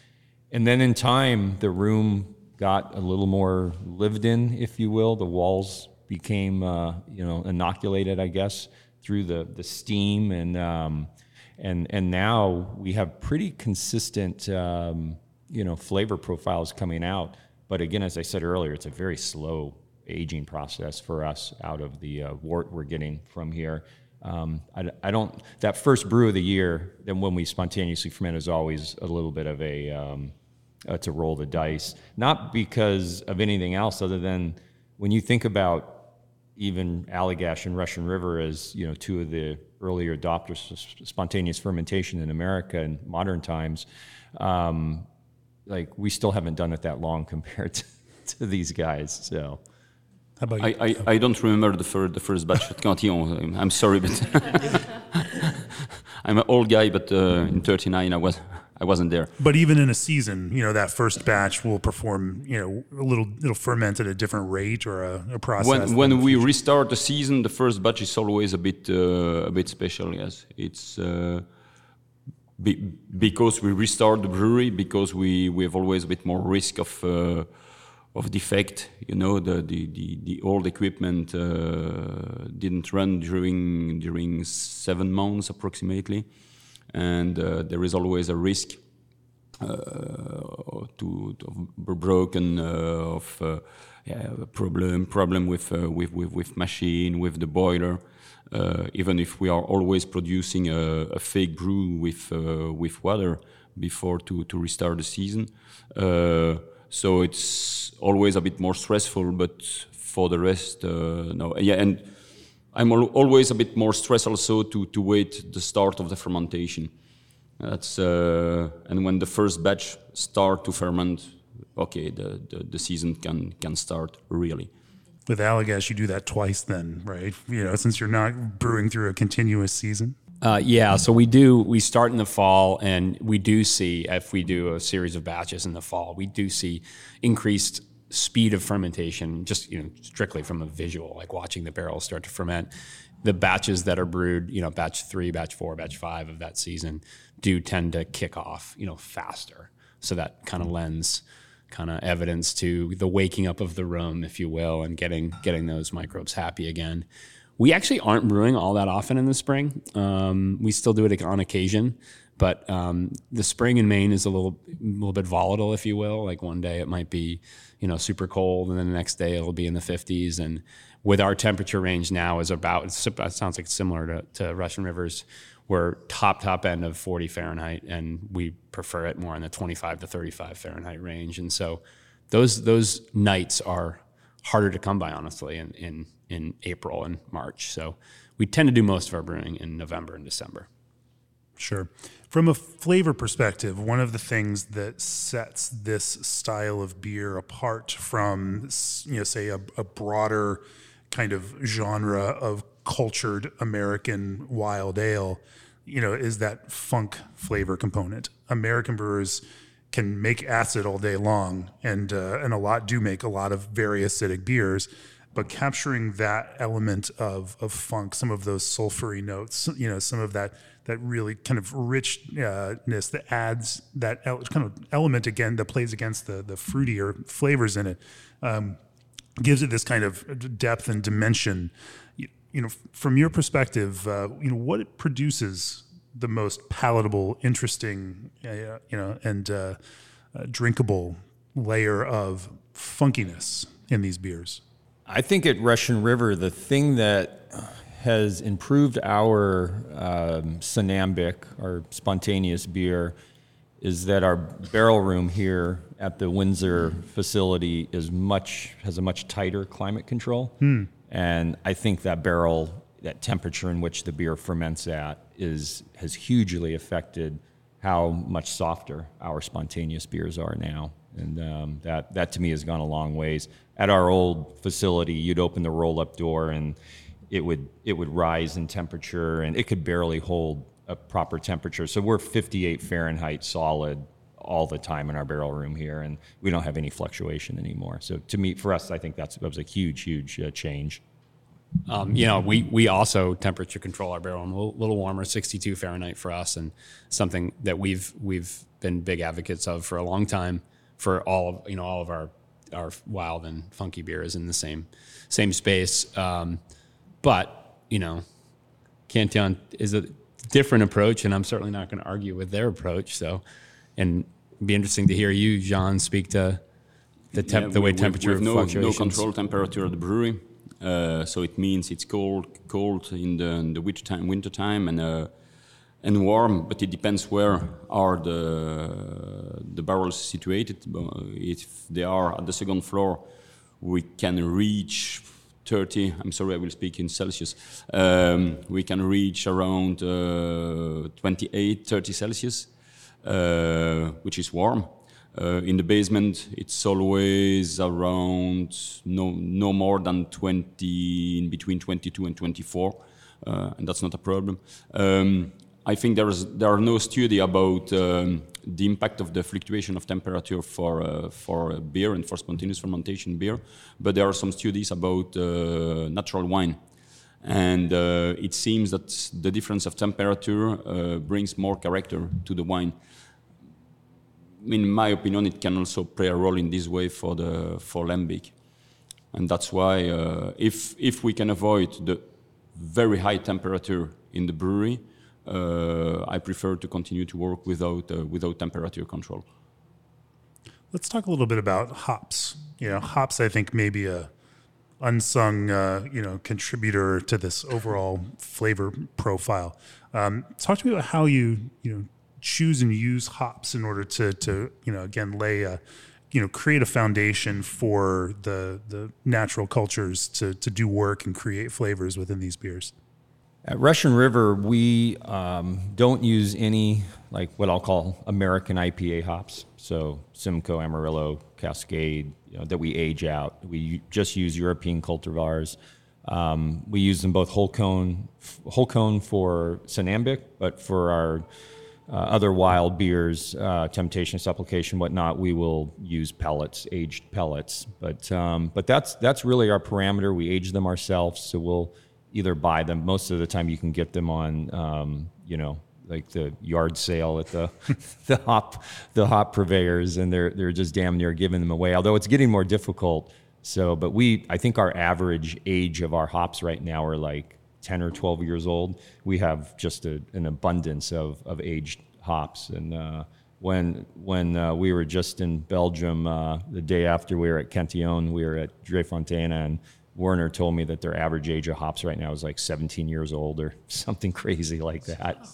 and then in time the room got a little more lived in, if you will. The walls became uh, you know inoculated, I guess, through the the steam and um, and and now we have pretty consistent um, you know flavor profiles coming out. But again, as I said earlier, it's a very slow aging process for us out of the uh, wort we're getting from here. Um, I, I don't. That first brew of the year, then when we spontaneously ferment, is always a little bit of a um, uh, to roll the dice. Not because of anything else, other than when you think about even Allagash and Russian River as you know two of the earlier adopters of spontaneous fermentation in America in modern times. Um, like we still haven't done it that long compared to, to these guys. So. How about you? I, I, I don't remember the first, the first batch at Cantillon. I'm sorry, but I'm an old guy, but uh, in 39 I was I wasn't there. But even in a season, you know, that first batch will perform, you know, a little, it'll ferment at a different rate or a, a process. When when we restart the season, the first batch is always a bit uh, a bit special. Yes, it's. Uh, be, because we restart the brewery, because we, we have always a bit more risk of uh, of defect. You know, the the, the, the old equipment uh, didn't run during during seven months approximately, and uh, there is always a risk uh, to, to broken uh, of uh, yeah, problem problem with, with, with with machine with the boiler. Uh, even if we are always producing a, a fake brew with uh, with water before to, to restart the season. Uh, so it's always a bit more stressful, but for the rest, no. Yeah, and I'm al always a bit more stressed also to, to wait the start of the fermentation. That's and when the first batch start to ferment, okay, the, the, the season can can start really with Allagash, you do that twice then, right? You know, since you're not brewing through a continuous season. Uh, yeah, so we do. We start in the fall, and we do see if we do a series of batches in the fall, we do see increased speed of fermentation. Just you know, strictly from a visual, like watching the barrels start to ferment. The batches that are brewed, you know, batch three, batch four, batch five of that season, do tend to kick off, you know, faster. So that kind of lends kind of evidence to the waking up of the room, if you will, and getting getting those microbes happy again. We actually aren't brewing all that often in the spring. Um, we still do it on occasion, but um, the spring in Maine is a little little bit volatile, if you will. Like one day it might be, you know, super cold, and then the next day it'll be in the 50s. And with our temperature range now is about it sounds like similar to, to Russian River's we're top top end of 40 Fahrenheit, and we prefer it more in the 25 to 35 Fahrenheit range. And so those those nights are harder to come by, honestly, in in, in April and March. So we tend to do most of our brewing in November and December. Sure. From a flavor perspective, one of the things that sets this style of beer apart from, you know, say a, a broader kind of genre of cultured American wild ale you know, is that funk flavor component. American brewers can make acid all day long, and uh, and a lot do make a lot of very acidic beers, but capturing that element of of funk, some of those sulfury notes, you know, some of that that really kind of richness that adds that kind of element again that plays against the the fruitier flavors in it, um, gives it this kind of depth and dimension you know, from your perspective, uh, you know, what produces the most palatable, interesting, uh, you know, and uh, uh, drinkable layer of funkiness in these beers? I think at Russian River, the thing that has improved our um, Sonambic, our spontaneous beer, is that our barrel room here at the Windsor facility is much has a much tighter climate control. Hmm. And I think that barrel, that temperature in which the beer ferments at, is has hugely affected how much softer our spontaneous beers are now. And um, that, that to me has gone a long ways. At our old facility, you'd open the roll up door and it would, it would rise in temperature and it could barely hold a proper temperature. So we're 58 Fahrenheit solid all the time in our barrel room here, and we don't have any fluctuation anymore. So to me, for us, I think that's that was a huge, huge uh, change. Um, you know, we we also temperature control our barrel room a little, little, warmer, 62 Fahrenheit for us, and something that we've we've been big advocates of for a long time. For all of you know, all of our our wild and funky beer is in the same same space. Um, but you know, Cantillon is a different approach, and I'm certainly not going to argue with their approach. So and it'd be interesting to hear you, Jean, speak to the temp, yeah, the way we, temperature we no, no control temperature at the brewery. Uh, so it means it's cold, cold in the, in the winter time, winter time and uh, and warm. But it depends where are the the barrels situated. If they are at the second floor, we can reach 30. I'm sorry, I will speak in Celsius. Um, we can reach around uh, 28, 30 Celsius, uh, which is warm. Uh, in the basement, it's always around no no more than 20, in between 22 and 24, uh, and that's not a problem. Um, I think there is there are no study about um, the impact of the fluctuation of temperature for uh, for beer and for spontaneous fermentation beer, but there are some studies about uh, natural wine, and uh, it seems that the difference of temperature uh, brings more character to the wine. In my opinion, it can also play a role in this way for the for lambic, and that's why uh, if if we can avoid the very high temperature in the brewery, I prefer to continue to work without uh, without temperature control. Let's talk a little bit about hops. You know, hops, I think, may be a unsung, uh, you know, contributor to this overall flavor profile. Um, talk to me about how you, you know, choose and use hops in order to, to you know, again, lay a, you know, create a foundation for the the natural cultures to to do work and create flavors within these beers. At Russian River, we um, don't use any like what I'll call American IPA hops. So Simcoe, Amarillo, Cascade, you know, that we age out. We just use European cultivars. Um, we use them both whole cone, whole cone for Sonambic, but for our uh, other wild beers, uh, Temptation, Supplication, whatnot, we will use pellets, aged pellets. But um, but that's that's really our parameter. We age them ourselves, so we'll either buy them. Most of the time, you can get them on, um, you know, like the yard sale at the the hop the hop purveyors, and they're they're just damn near giving them away. Although it's getting more difficult. So, but we, I think our average age of our hops right now are like 10 or 12 years old. We have just a, an abundance of, of aged hops. And uh, when when uh, we were just in Belgium, uh, the day after we were at Cantillon, we were at Drie Fonteinen, and Werner told me that their average age of hops right now is like 17 years old or something crazy like that.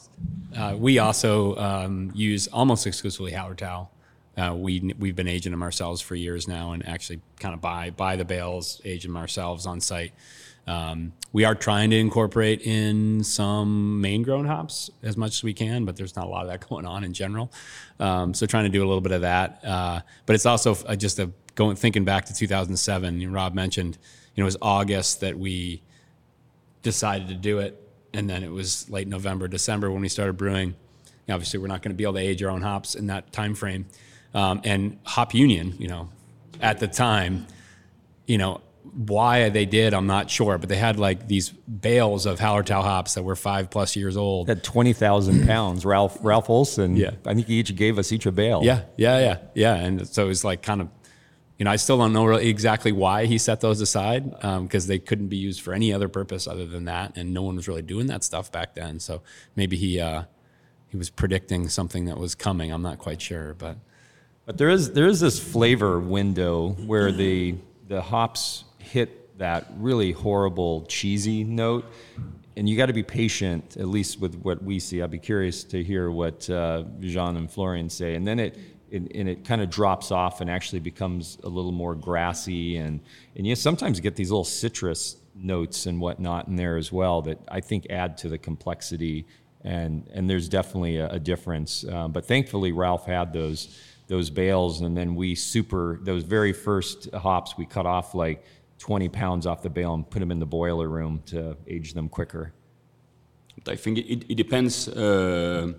Uh, we also um, use almost exclusively Hallertau. Uh, we we've been aging them ourselves for years now, and actually kind of buy buy the bales, age them ourselves on site. Um, we are trying to incorporate in some Maine grown hops as much as we can, but there's not a lot of that going on in general. Um, so trying to do a little bit of that, uh, but it's also uh, just a going thinking back to 2007. Rob mentioned, you know, it was August that we decided to do it, and then it was late November, December when we started brewing. Obviously, we're not going to be able to age our own hops in that time frame. Um, and Hop Union, you know, at the time, you know, why they did, I'm not sure, but they had like these bales of Hallertau hops that were five plus years old. At 20,000 pounds, Ralph Ralph Olson, Yeah. I think he each gave us each a bale. Yeah, yeah, yeah, yeah. And so it was like kind of, you know, I still don't know really exactly why he set those aside because they couldn't be used for any other purpose other than that, and no one was really doing that stuff back then. So maybe he uh, he was predicting something that was coming. I'm not quite sure, but But there is there is this flavor window where the the hops hit that really horrible cheesy note, and you got to be patient. At least with what we see, I'd be curious to hear what uh, Jean and Florian say, and then it. It and it kind of drops off and actually becomes a little more grassy, and and you sometimes get these little citrus notes and whatnot in there as well that I think add to the complexity and and there's definitely a, a difference. Um, but thankfully, Ralph had those those bales, and then we super those very first hops we cut off like 20 pounds off the bale and put them in the boiler room to age them quicker. I think it, it depends uh,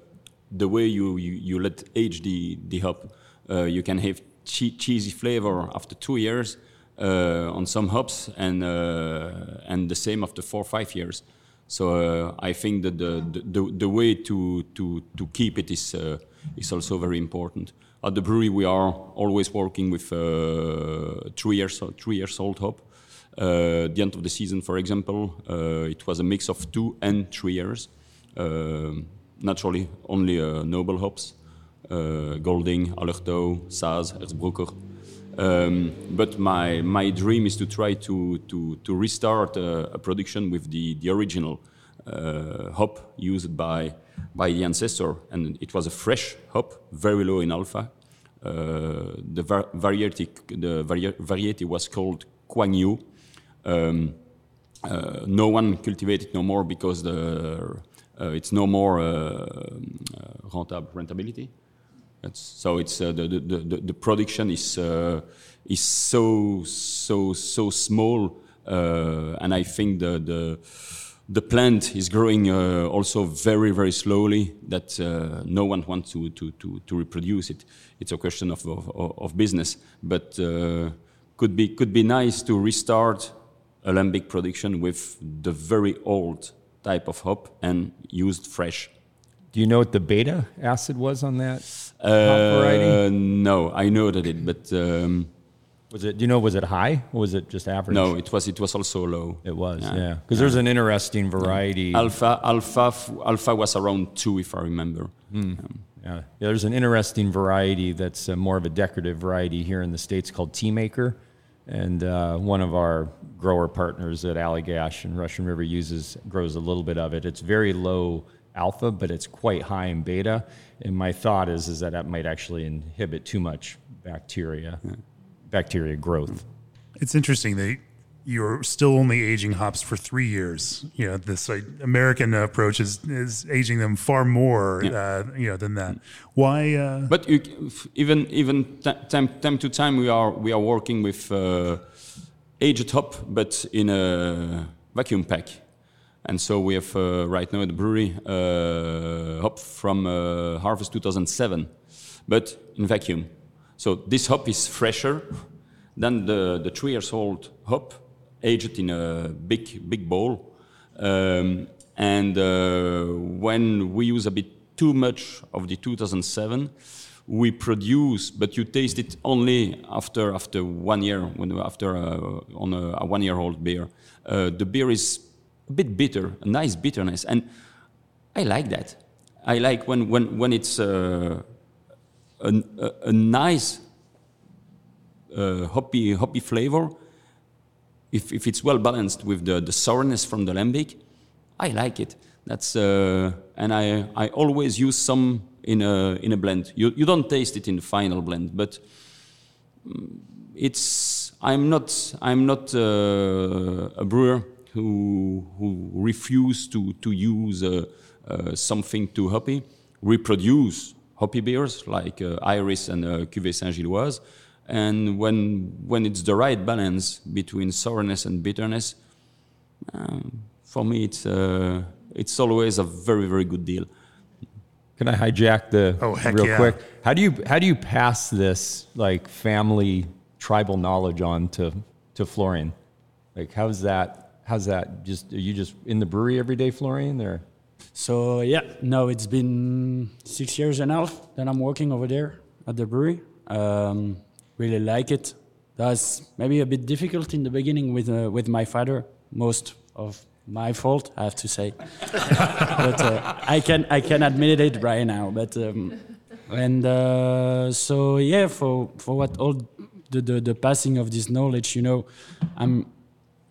the way you, you, you let age the, the hop. Uh, you can have che- cheesy flavor after two years uh, on some hops, and uh, and the same after four or five years. So uh, I think that the, the, the way to, to, to keep it is uh, is also very important. At the brewery, we are always working with three years three years old hop. Uh, the end of the season, for example, uh, it was a mix of two and three years. Uh, naturally, only uh, noble hops, uh, Golding, Allertau, Saaz, Erzbrucker. Um, but my, my dream is to try to, to, to restart a, a production with the, the original uh, hop used by, by the ancestor. And it was a fresh hop, very low in alpha. Uh, the var- variety, the vari- variety was called Kwang Yu. Um, uh, no one cultivated it no more because the, uh, it's no more uh, rentable, rentability. That's, so it's uh, the, the, the, the production is uh, is so so so small, uh, and I think the the the plant is growing uh, also very very slowly. That uh, no one wants to, to, to, to reproduce it. It's a question of of, of business, but uh, could be could be nice to restart a lambic production with the very old type of hop and used fresh. Do you know what the beta acid was on that hop Uh, variety? no, I know that it, but um, Was it? Do you know? Was it high or was it just average? no, it was it was also low. it was. Yeah. Yeah, because there's an interesting variety. Alpha alpha alpha was around two, if I remember. Yeah. yeah, there's an interesting variety that's uh, more of a decorative variety here in the states called Tea Maker, and uh, one of our grower partners at Allagash and Russian River uses grows a little bit of it. It's very low alpha, but it's quite high in beta. And my thought is is that that might actually inhibit too much bacteria, bacteria growth. It's interesting that you're still only aging hops for three years. You know, this like, American approach is, is aging them far more, uh, you know, than that. Why? Uh, But you, even even t- time time to time we are we are working with uh, aged hop, but in a vacuum pack. And so we have uh, right now at the brewery uh, hop from uh, harvest 2007, but in vacuum. So this hop is fresher than the, the three years old hop, aged in a big big bowl. Um, and uh, when we use a bit too much of the 2007, we produce, but you taste it only after after one year, when after uh, on a, a one-year-old beer. Uh, the beer is a bit bitter, a nice bitterness, and I like that. I like when when when it's uh, a, a, a nice uh, hoppy hoppy flavor. If, if it's well balanced with the, the sourness from the lambic, I like it. That's uh, and I I always use some in a in a blend. You you don't taste it in the final blend, but mm, it's I'm not I'm not uh, a brewer who who refuse to to use uh, uh, something too hoppy. We produce hoppy beers like uh, Iris and uh, Cuvée Saint-Gilloise, and when when it's the right balance between sourness and bitterness, um, for me it's uh, it's always a very very good deal. Can I hijack the Oh, heck real yeah. quick? How do you how do you pass this like family tribal knowledge on to to Florian? Like how's that how's that just are you just in the brewery every day, Florian? Or So yeah, no, it's been six years and a half that I'm working over there at the brewery. Um, really like it. That's maybe a bit difficult in the beginning with uh, with my father. Most of my fault, I have to say. but uh, I can I can admit it right now. But um, and uh, so yeah, for for what all the, the the passing of this knowledge, you know, I'm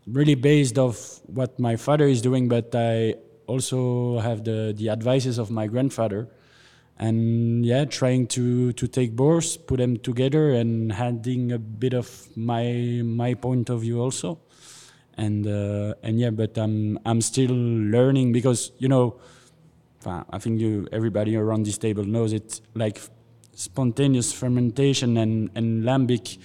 really based off what my father is doing, but I also have the the advices of my grandfather, and yeah, trying to to take both, put them together, and adding a bit of my my point of view also, and uh, and yeah, but I'm I'm still learning because you know, I think you everybody around this table knows it like spontaneous fermentation and and lambic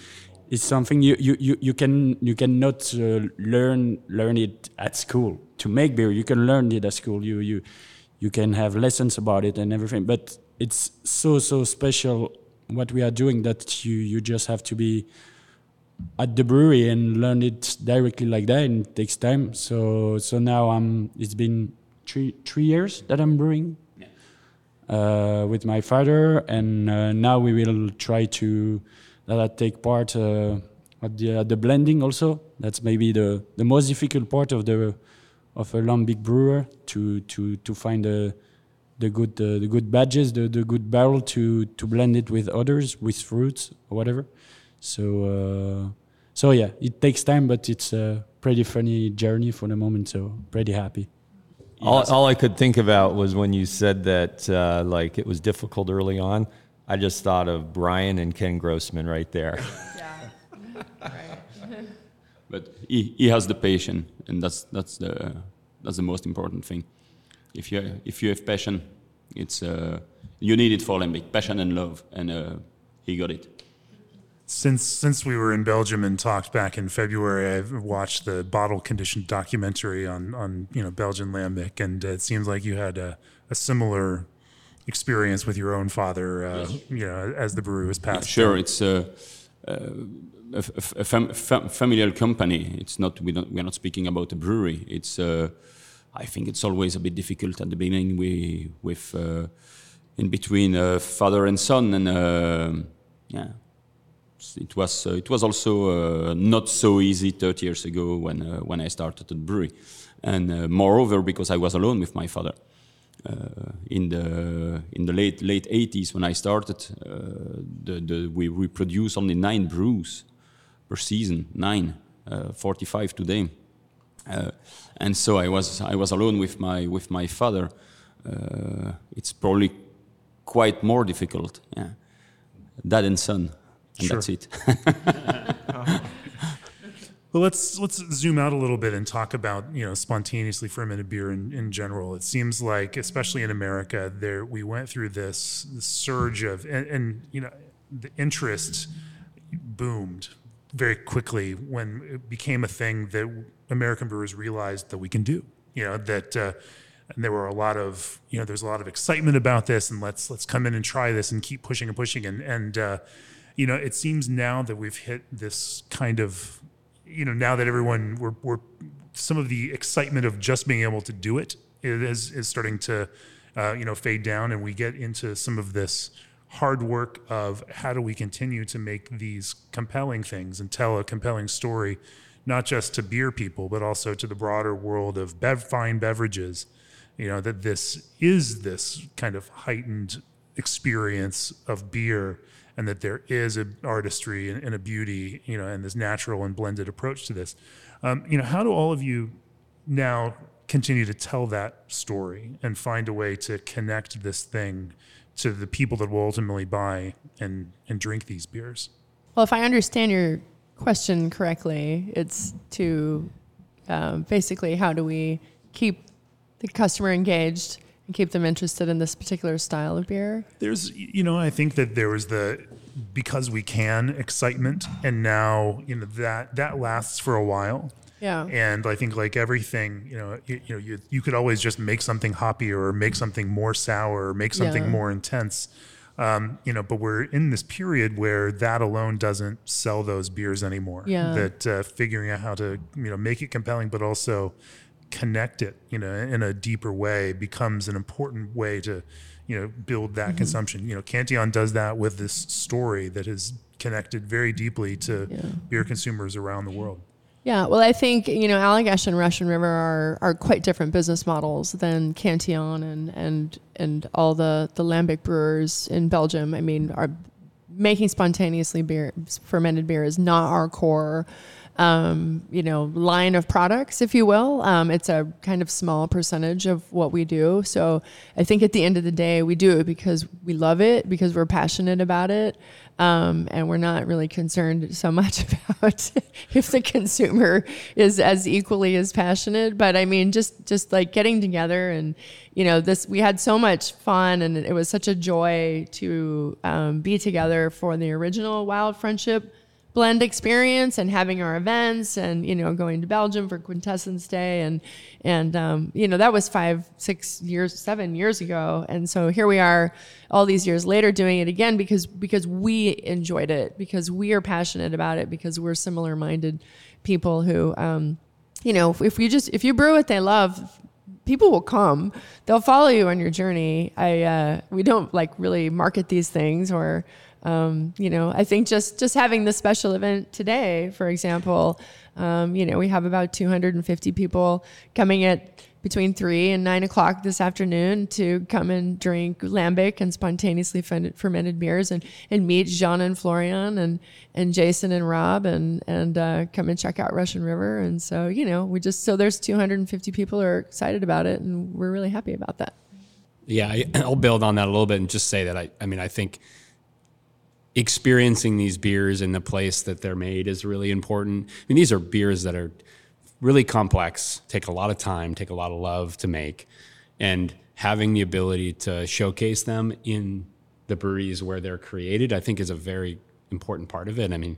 is something you you you, you can you cannot uh, learn learn it at school. To make beer you can learn it at school. You you you can have lessons about it and everything but it's so so special what we are doing that you you just have to be at the brewery and learn it directly like that and it takes time so so now i'm it's been three three years that i'm brewing uh, with my father, and uh, now we will try to that I take part uh, at the at the blending also. That's maybe the the most difficult part of the of a lambic brewer to to to find the the good uh, the good badges, the the good barrel to to blend it with others with fruits or whatever. So uh, so yeah, it takes time, but it's a pretty funny journey for the moment. So pretty happy. All, all I could think about was when you said that uh, like it was difficult early on. I just thought of Brian and Ken Grossman right there. but he, he has the passion, and that's that's the that's the most important thing. If you if you have passion, it's uh, you need it for Lambic, passion and love, and uh, he got it. Since since we were in Belgium and talked back in February, I've watched the bottle conditioned documentary on on you know Belgian lambic, and it seems like you had a, a similar experience with your own father, uh, you know, as the brewery was passed. Sure, it's uh, uh, a, a, fam fam familial company. It's not we don't we're not speaking about a brewery. It's uh, I think it's always a bit difficult at the beginning. We with uh, in between uh, father and son, and uh, yeah, it was uh, it was also uh, not so easy 30 years ago when when I started the brewery, and moreover because I was alone with my father. Uh, in the in the late late 80s when I started, uh, the, the, we, we produce only nine brews per season, nine, uh, 45 today. Uh, and so I was I was alone with my with my father. Uh, it's probably quite more difficult. Yeah, dad and son, and Sure. that's it. Well, let's let's zoom out a little bit and talk about you know spontaneously fermented beer in, in general. It seems like, especially in America, there we went through this, this surge of and, and you know the interest boomed very quickly when it became a thing that American brewers realized that we can do. You know that. Uh, and there were a lot of you know there's a lot of excitement about this and let's let's come in and try this and keep pushing and pushing and and uh, you know it seems now that we've hit this kind of you know now that everyone we're, we're some of the excitement of just being able to do it is is starting to uh, you know fade down and we get into some of this hard work of how do we continue to make these compelling things and tell a compelling story not just to beer people but also to the broader world of bev- fine beverages. You know that this is this kind of heightened experience of beer and that there is an artistry and, and a beauty you know and this natural and blended approach to this. Um, you know how do all of you now continue to tell that story and find a way to connect this thing to the people that will ultimately buy and and drink these beers Well, if I understand your question correctly, it's to um, basically how do we keep the customer engaged and keep them interested in this particular style of beer? There's, you know, I think that there was the because we can excitement, and now you know that that lasts for a while. Yeah. And I think like everything, you know, you, you know, you, you could always just make something hoppier or make something more sour or make something Yeah. more intense. Um, you know, but we're in this period where that alone doesn't sell those beers anymore. Yeah. That uh, figuring out how to, you know, make it compelling, but also connect it, you know, in a deeper way becomes an important way to, you know, build that consumption. You know, Cantillon does that with this story that is connected very deeply to beer consumers around the world. Yeah, well, I think you know Allagash and Russian River are are quite different business models than Cantillon and and and all the the lambic brewers in Belgium. I mean, are making spontaneously beer fermented beer is not our core. Um, you know, line of products, if you will. Um, it's a kind of small percentage of what we do. So I think at the end of the day, we do it because we love it, because we're passionate about it, um, and we're not really concerned so much about if the consumer is as equally as passionate. But I mean, just just like getting together and you know this, we had so much fun, and it was such a joy to um, be together for the original Wild Friendship blend experience and having our events and you know going to Belgium for Quintessence Day and and um, you know that was five six years seven years ago. And so here we are all these years later doing it again because because we enjoyed it because we are passionate about it because we're similar minded people who um, you know if, you just if you brew what they love people will come. They'll follow you on your journey. I uh, we don't like really market these things or um, you know i think just just having this special event today for example um, you know we have about 250 people coming at between three and nine o'clock this afternoon to come and drink lambic and spontaneously fermented beers and, and meet Jean and Florian and, and Jason and Rob and, and uh, come and check out Russian River. And so, you know, we just, so there's 250 people are excited about it and we're really happy about that. Yeah, I, I'll build on that a little bit and just say that I, I mean, I think experiencing these beers in the place that they're made is really important. I mean, these are beers that are really complex, take a lot of time, take a lot of love to make, and having the ability to showcase them in the breweries where they're created, I think is a very important part of it. I mean,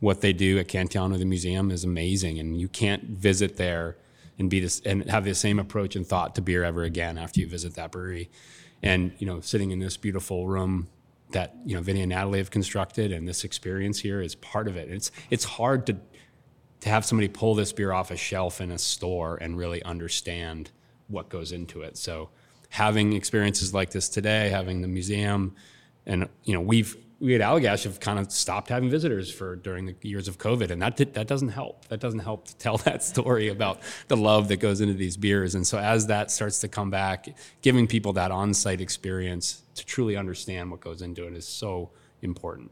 what they do at Cantillon or the museum is amazing, and you can't visit there and be this and have the same approach and thought to beer ever again after you visit that brewery. And you know, sitting in this beautiful room that you know Vinnie and Natalie have constructed, and this experience here is part of it. It's it's hard to to have somebody pull this beer off a shelf in a store and really understand what goes into it. So having experiences like this today, having the museum, and you know we've we at Allagash have kind of stopped having visitors for during the years of COVID, and that that doesn't help. That doesn't help to tell that story about the love that goes into these beers. And so as that starts to come back, giving people that on-site experience to truly understand what goes into it is so important.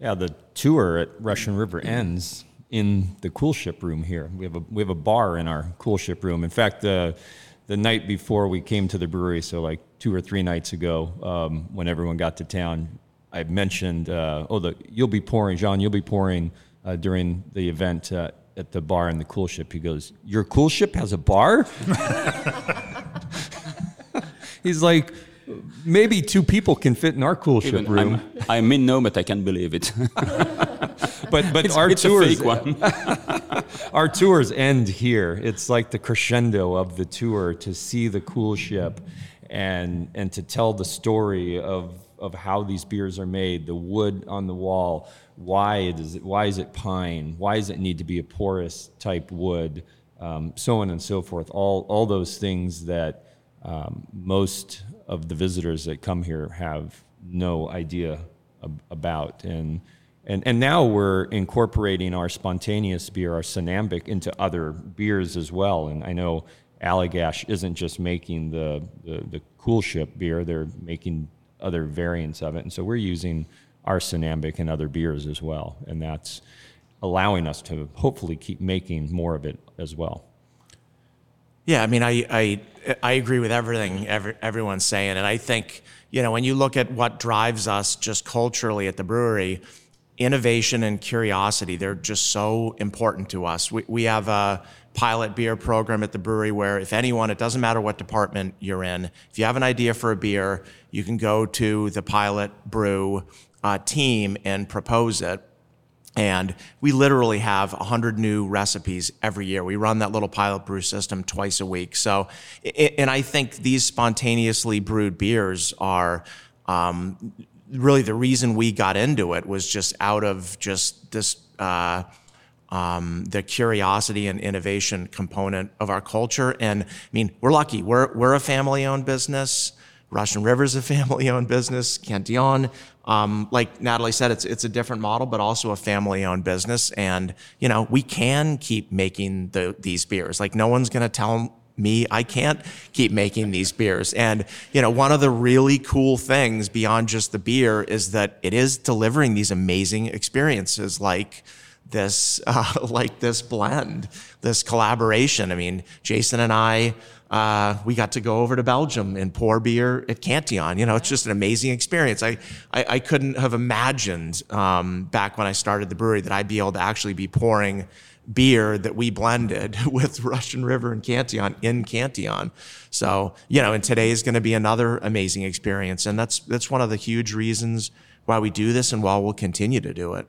Yeah, the tour at Russian River ends in the coolship room here. We have a we have a bar in our coolship room. In fact, the the night before we came to the brewery, so like two or three nights ago, um, when everyone got to town, I mentioned, uh, oh, the, you'll be pouring, Jean, you'll be pouring uh, during the event uh, at the bar in the cool ship. He goes, your cool ship has a bar? He's like, maybe two people can fit in our coolship Even room. I'm, I mean, no, but I can't believe it. but but it's, our it's tours our tours end here. It's like the crescendo of the tour to see the coolship and and to tell the story of of how these beers are made, the wood on the wall, why is it why is it pine, why does it need to be a porous type wood, um, so on and so forth. All all those things that um, most of the visitors that come here have no idea ab- about and and, and now we're incorporating our spontaneous beer, our Sonambic, into other beers as well. And I know Allagash isn't just making the, the, the coolship beer, they're making other variants of it. And so we're using our Sonambic and other beers as well. And that's allowing us to hopefully keep making more of it as well. Yeah, I mean, I, I, I agree with everything every, everyone's saying. And I think, you know, when you look at what drives us just culturally at the brewery, innovation and curiosity, they're just so important to us. We, we have a pilot beer program at the brewery where if anyone, it doesn't matter what department you're in, if you have an idea for a beer, you can go to the pilot brew uh, team and propose it. And we literally have 100 new recipes every year. We run that little pilot brew system twice a week. So, and I think these spontaneously brewed beers are um, really the reason we got into it was just out of just this uh, um, the curiosity and innovation component of our culture. And I mean, we're lucky. We're we're a family-owned business. Russian River's is a family-owned business. Cantillon, um, like Natalie said, it's it's a different model, but also a family-owned business. And you know, we can keep making the these beers. Like no one's going to tell me, I can't keep making these beers. And, you know, one of the really cool things beyond just the beer is that it is delivering these amazing experiences like this, uh, like this blend, this collaboration. I mean, Jason and I, uh, we got to go over to Belgium and pour beer at Cantillon. You know, it's just an amazing experience. I, I, I couldn't have imagined um, back when I started the brewery that I'd be able to actually be pouring beer that we blended with Russian River and Cantillon in Cantillon. So, you know, and today is going to be another amazing experience. And that's, that's one of the huge reasons why we do this and why we'll continue to do it.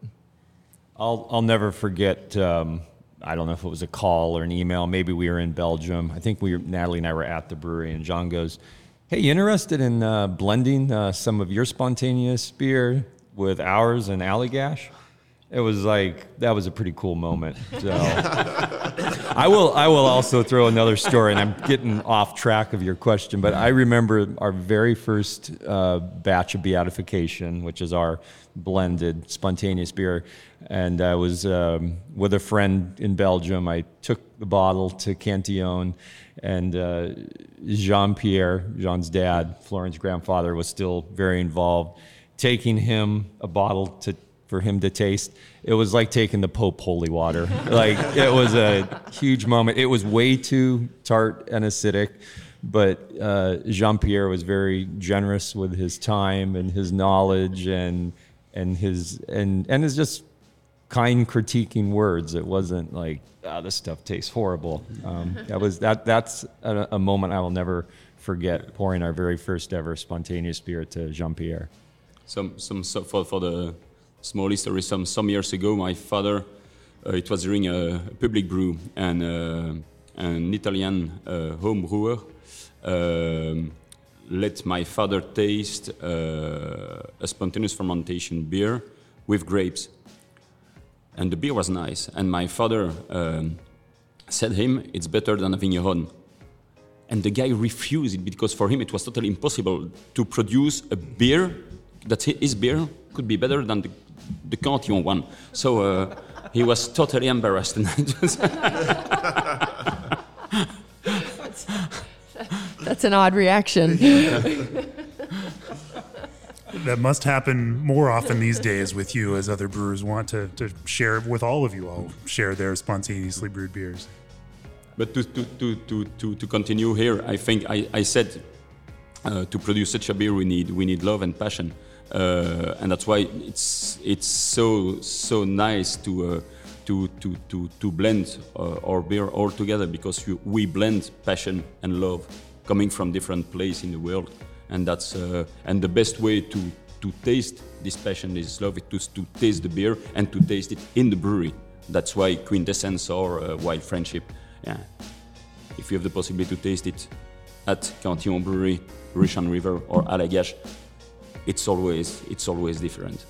I'll, I'll never forget, um, I don't know if it was a call or an email. Maybe we were in Belgium. I think we, were, Natalie and I were at the brewery and John goes, Hey, you interested in uh, blending uh, some of your spontaneous beer with ours and Allagash? It was like that was a pretty cool moment. So I will I will also throw another story, and I'm getting off track of your question, but I remember our very first uh, batch of beatification, which is our blended spontaneous beer, and I was um, with a friend in Belgium. I took the bottle to Cantillon, and uh, Jean Pierre, Jean's dad, Florian's grandfather, was still very involved. Taking him a bottle to for him to taste. It was like taking the Pope holy water. like it was a huge moment. It was way too tart and acidic, but uh, Jean Pierre was very generous with his time and his knowledge and and his and and his just kind critiquing words. It wasn't like ah, this stuff tastes horrible. Um, that was that that's a, a moment I will never forget. Pouring our very first ever spontaneous beer to Jean Pierre. Some, some so for, for the small history. Some some years ago, my father, uh, it was during a, public brew, and uh, an Italian uh, home brewer um, let my father taste a spontaneous fermentation beer with grapes, and the beer was nice. And my father um, said him, "It's better than a vigneron." And the guy refused it because for him it was totally impossible to produce a beer that his beer could be better than the the Cantillon one. So uh, he was totally embarrassed. That's an odd reaction. that must happen more often these days with you as other brewers want to, to share with all of you all share their spontaneously brewed beers. But to, to, to, to, to, to continue here, I think I, I said uh, to produce such a beer we need we need love and passion. Uh, and that's why it's it's so so nice to uh, to to to to blend uh, our beer all together because you, we blend passion and love coming from different places in the world, and that's uh, and the best way to to taste this passion, this love, is to, to taste the beer and to taste it in the brewery. That's why quintessence or uh, wild friendship. Yeah, if you have the possibility to taste it at Cantillon Brewery, Russian River, or Allagash, it's always it's always different.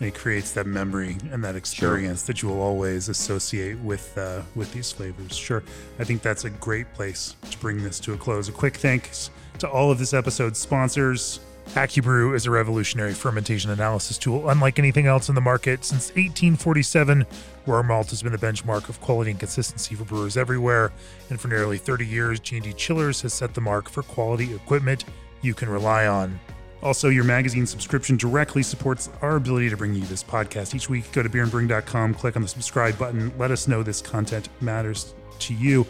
It creates that memory and that experience sure. that you will always associate with uh, with these flavors. Sure, I think that's a great place to bring this to a close. A quick thanks to all of this episode's sponsors. AccuBrew is a revolutionary fermentation analysis tool unlike anything else in the market. Since 1847, Rahr malt has been the benchmark of quality and consistency for brewers everywhere. And for nearly 30 years, G&D Chillers has set the mark for quality equipment you can rely on. Also, your magazine subscription directly supports our ability to bring you this podcast each week. Go to beerandbrewing.com, click on the subscribe button. Let us know this content matters to you.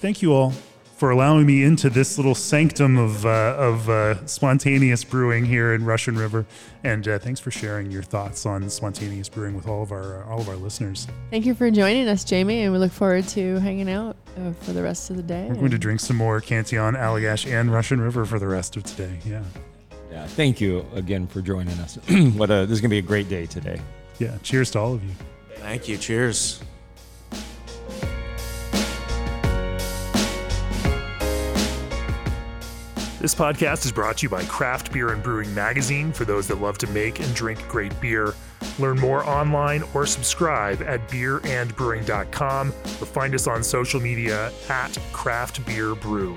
Thank you all for allowing me into this little sanctum of uh, of uh, spontaneous brewing here in Russian River, and uh, thanks for sharing your thoughts on spontaneous brewing with all of our all of our listeners. Thank you for joining us, Jamie, and we look forward to hanging out uh, for the rest of the day. We're going to drink some more Cantillon, Allagash, and Russian River for the rest of today. Yeah. Yeah, thank you again for joining us. what a, this is going to be a great day today. Yeah, cheers to all of you. Thank you. Cheers. This podcast is brought to you by Craft Beer and Brewing Magazine for those that love to make and drink great beer. Learn more online or subscribe at beerandbrewing.com or find us on social media at Craft Beer Brew.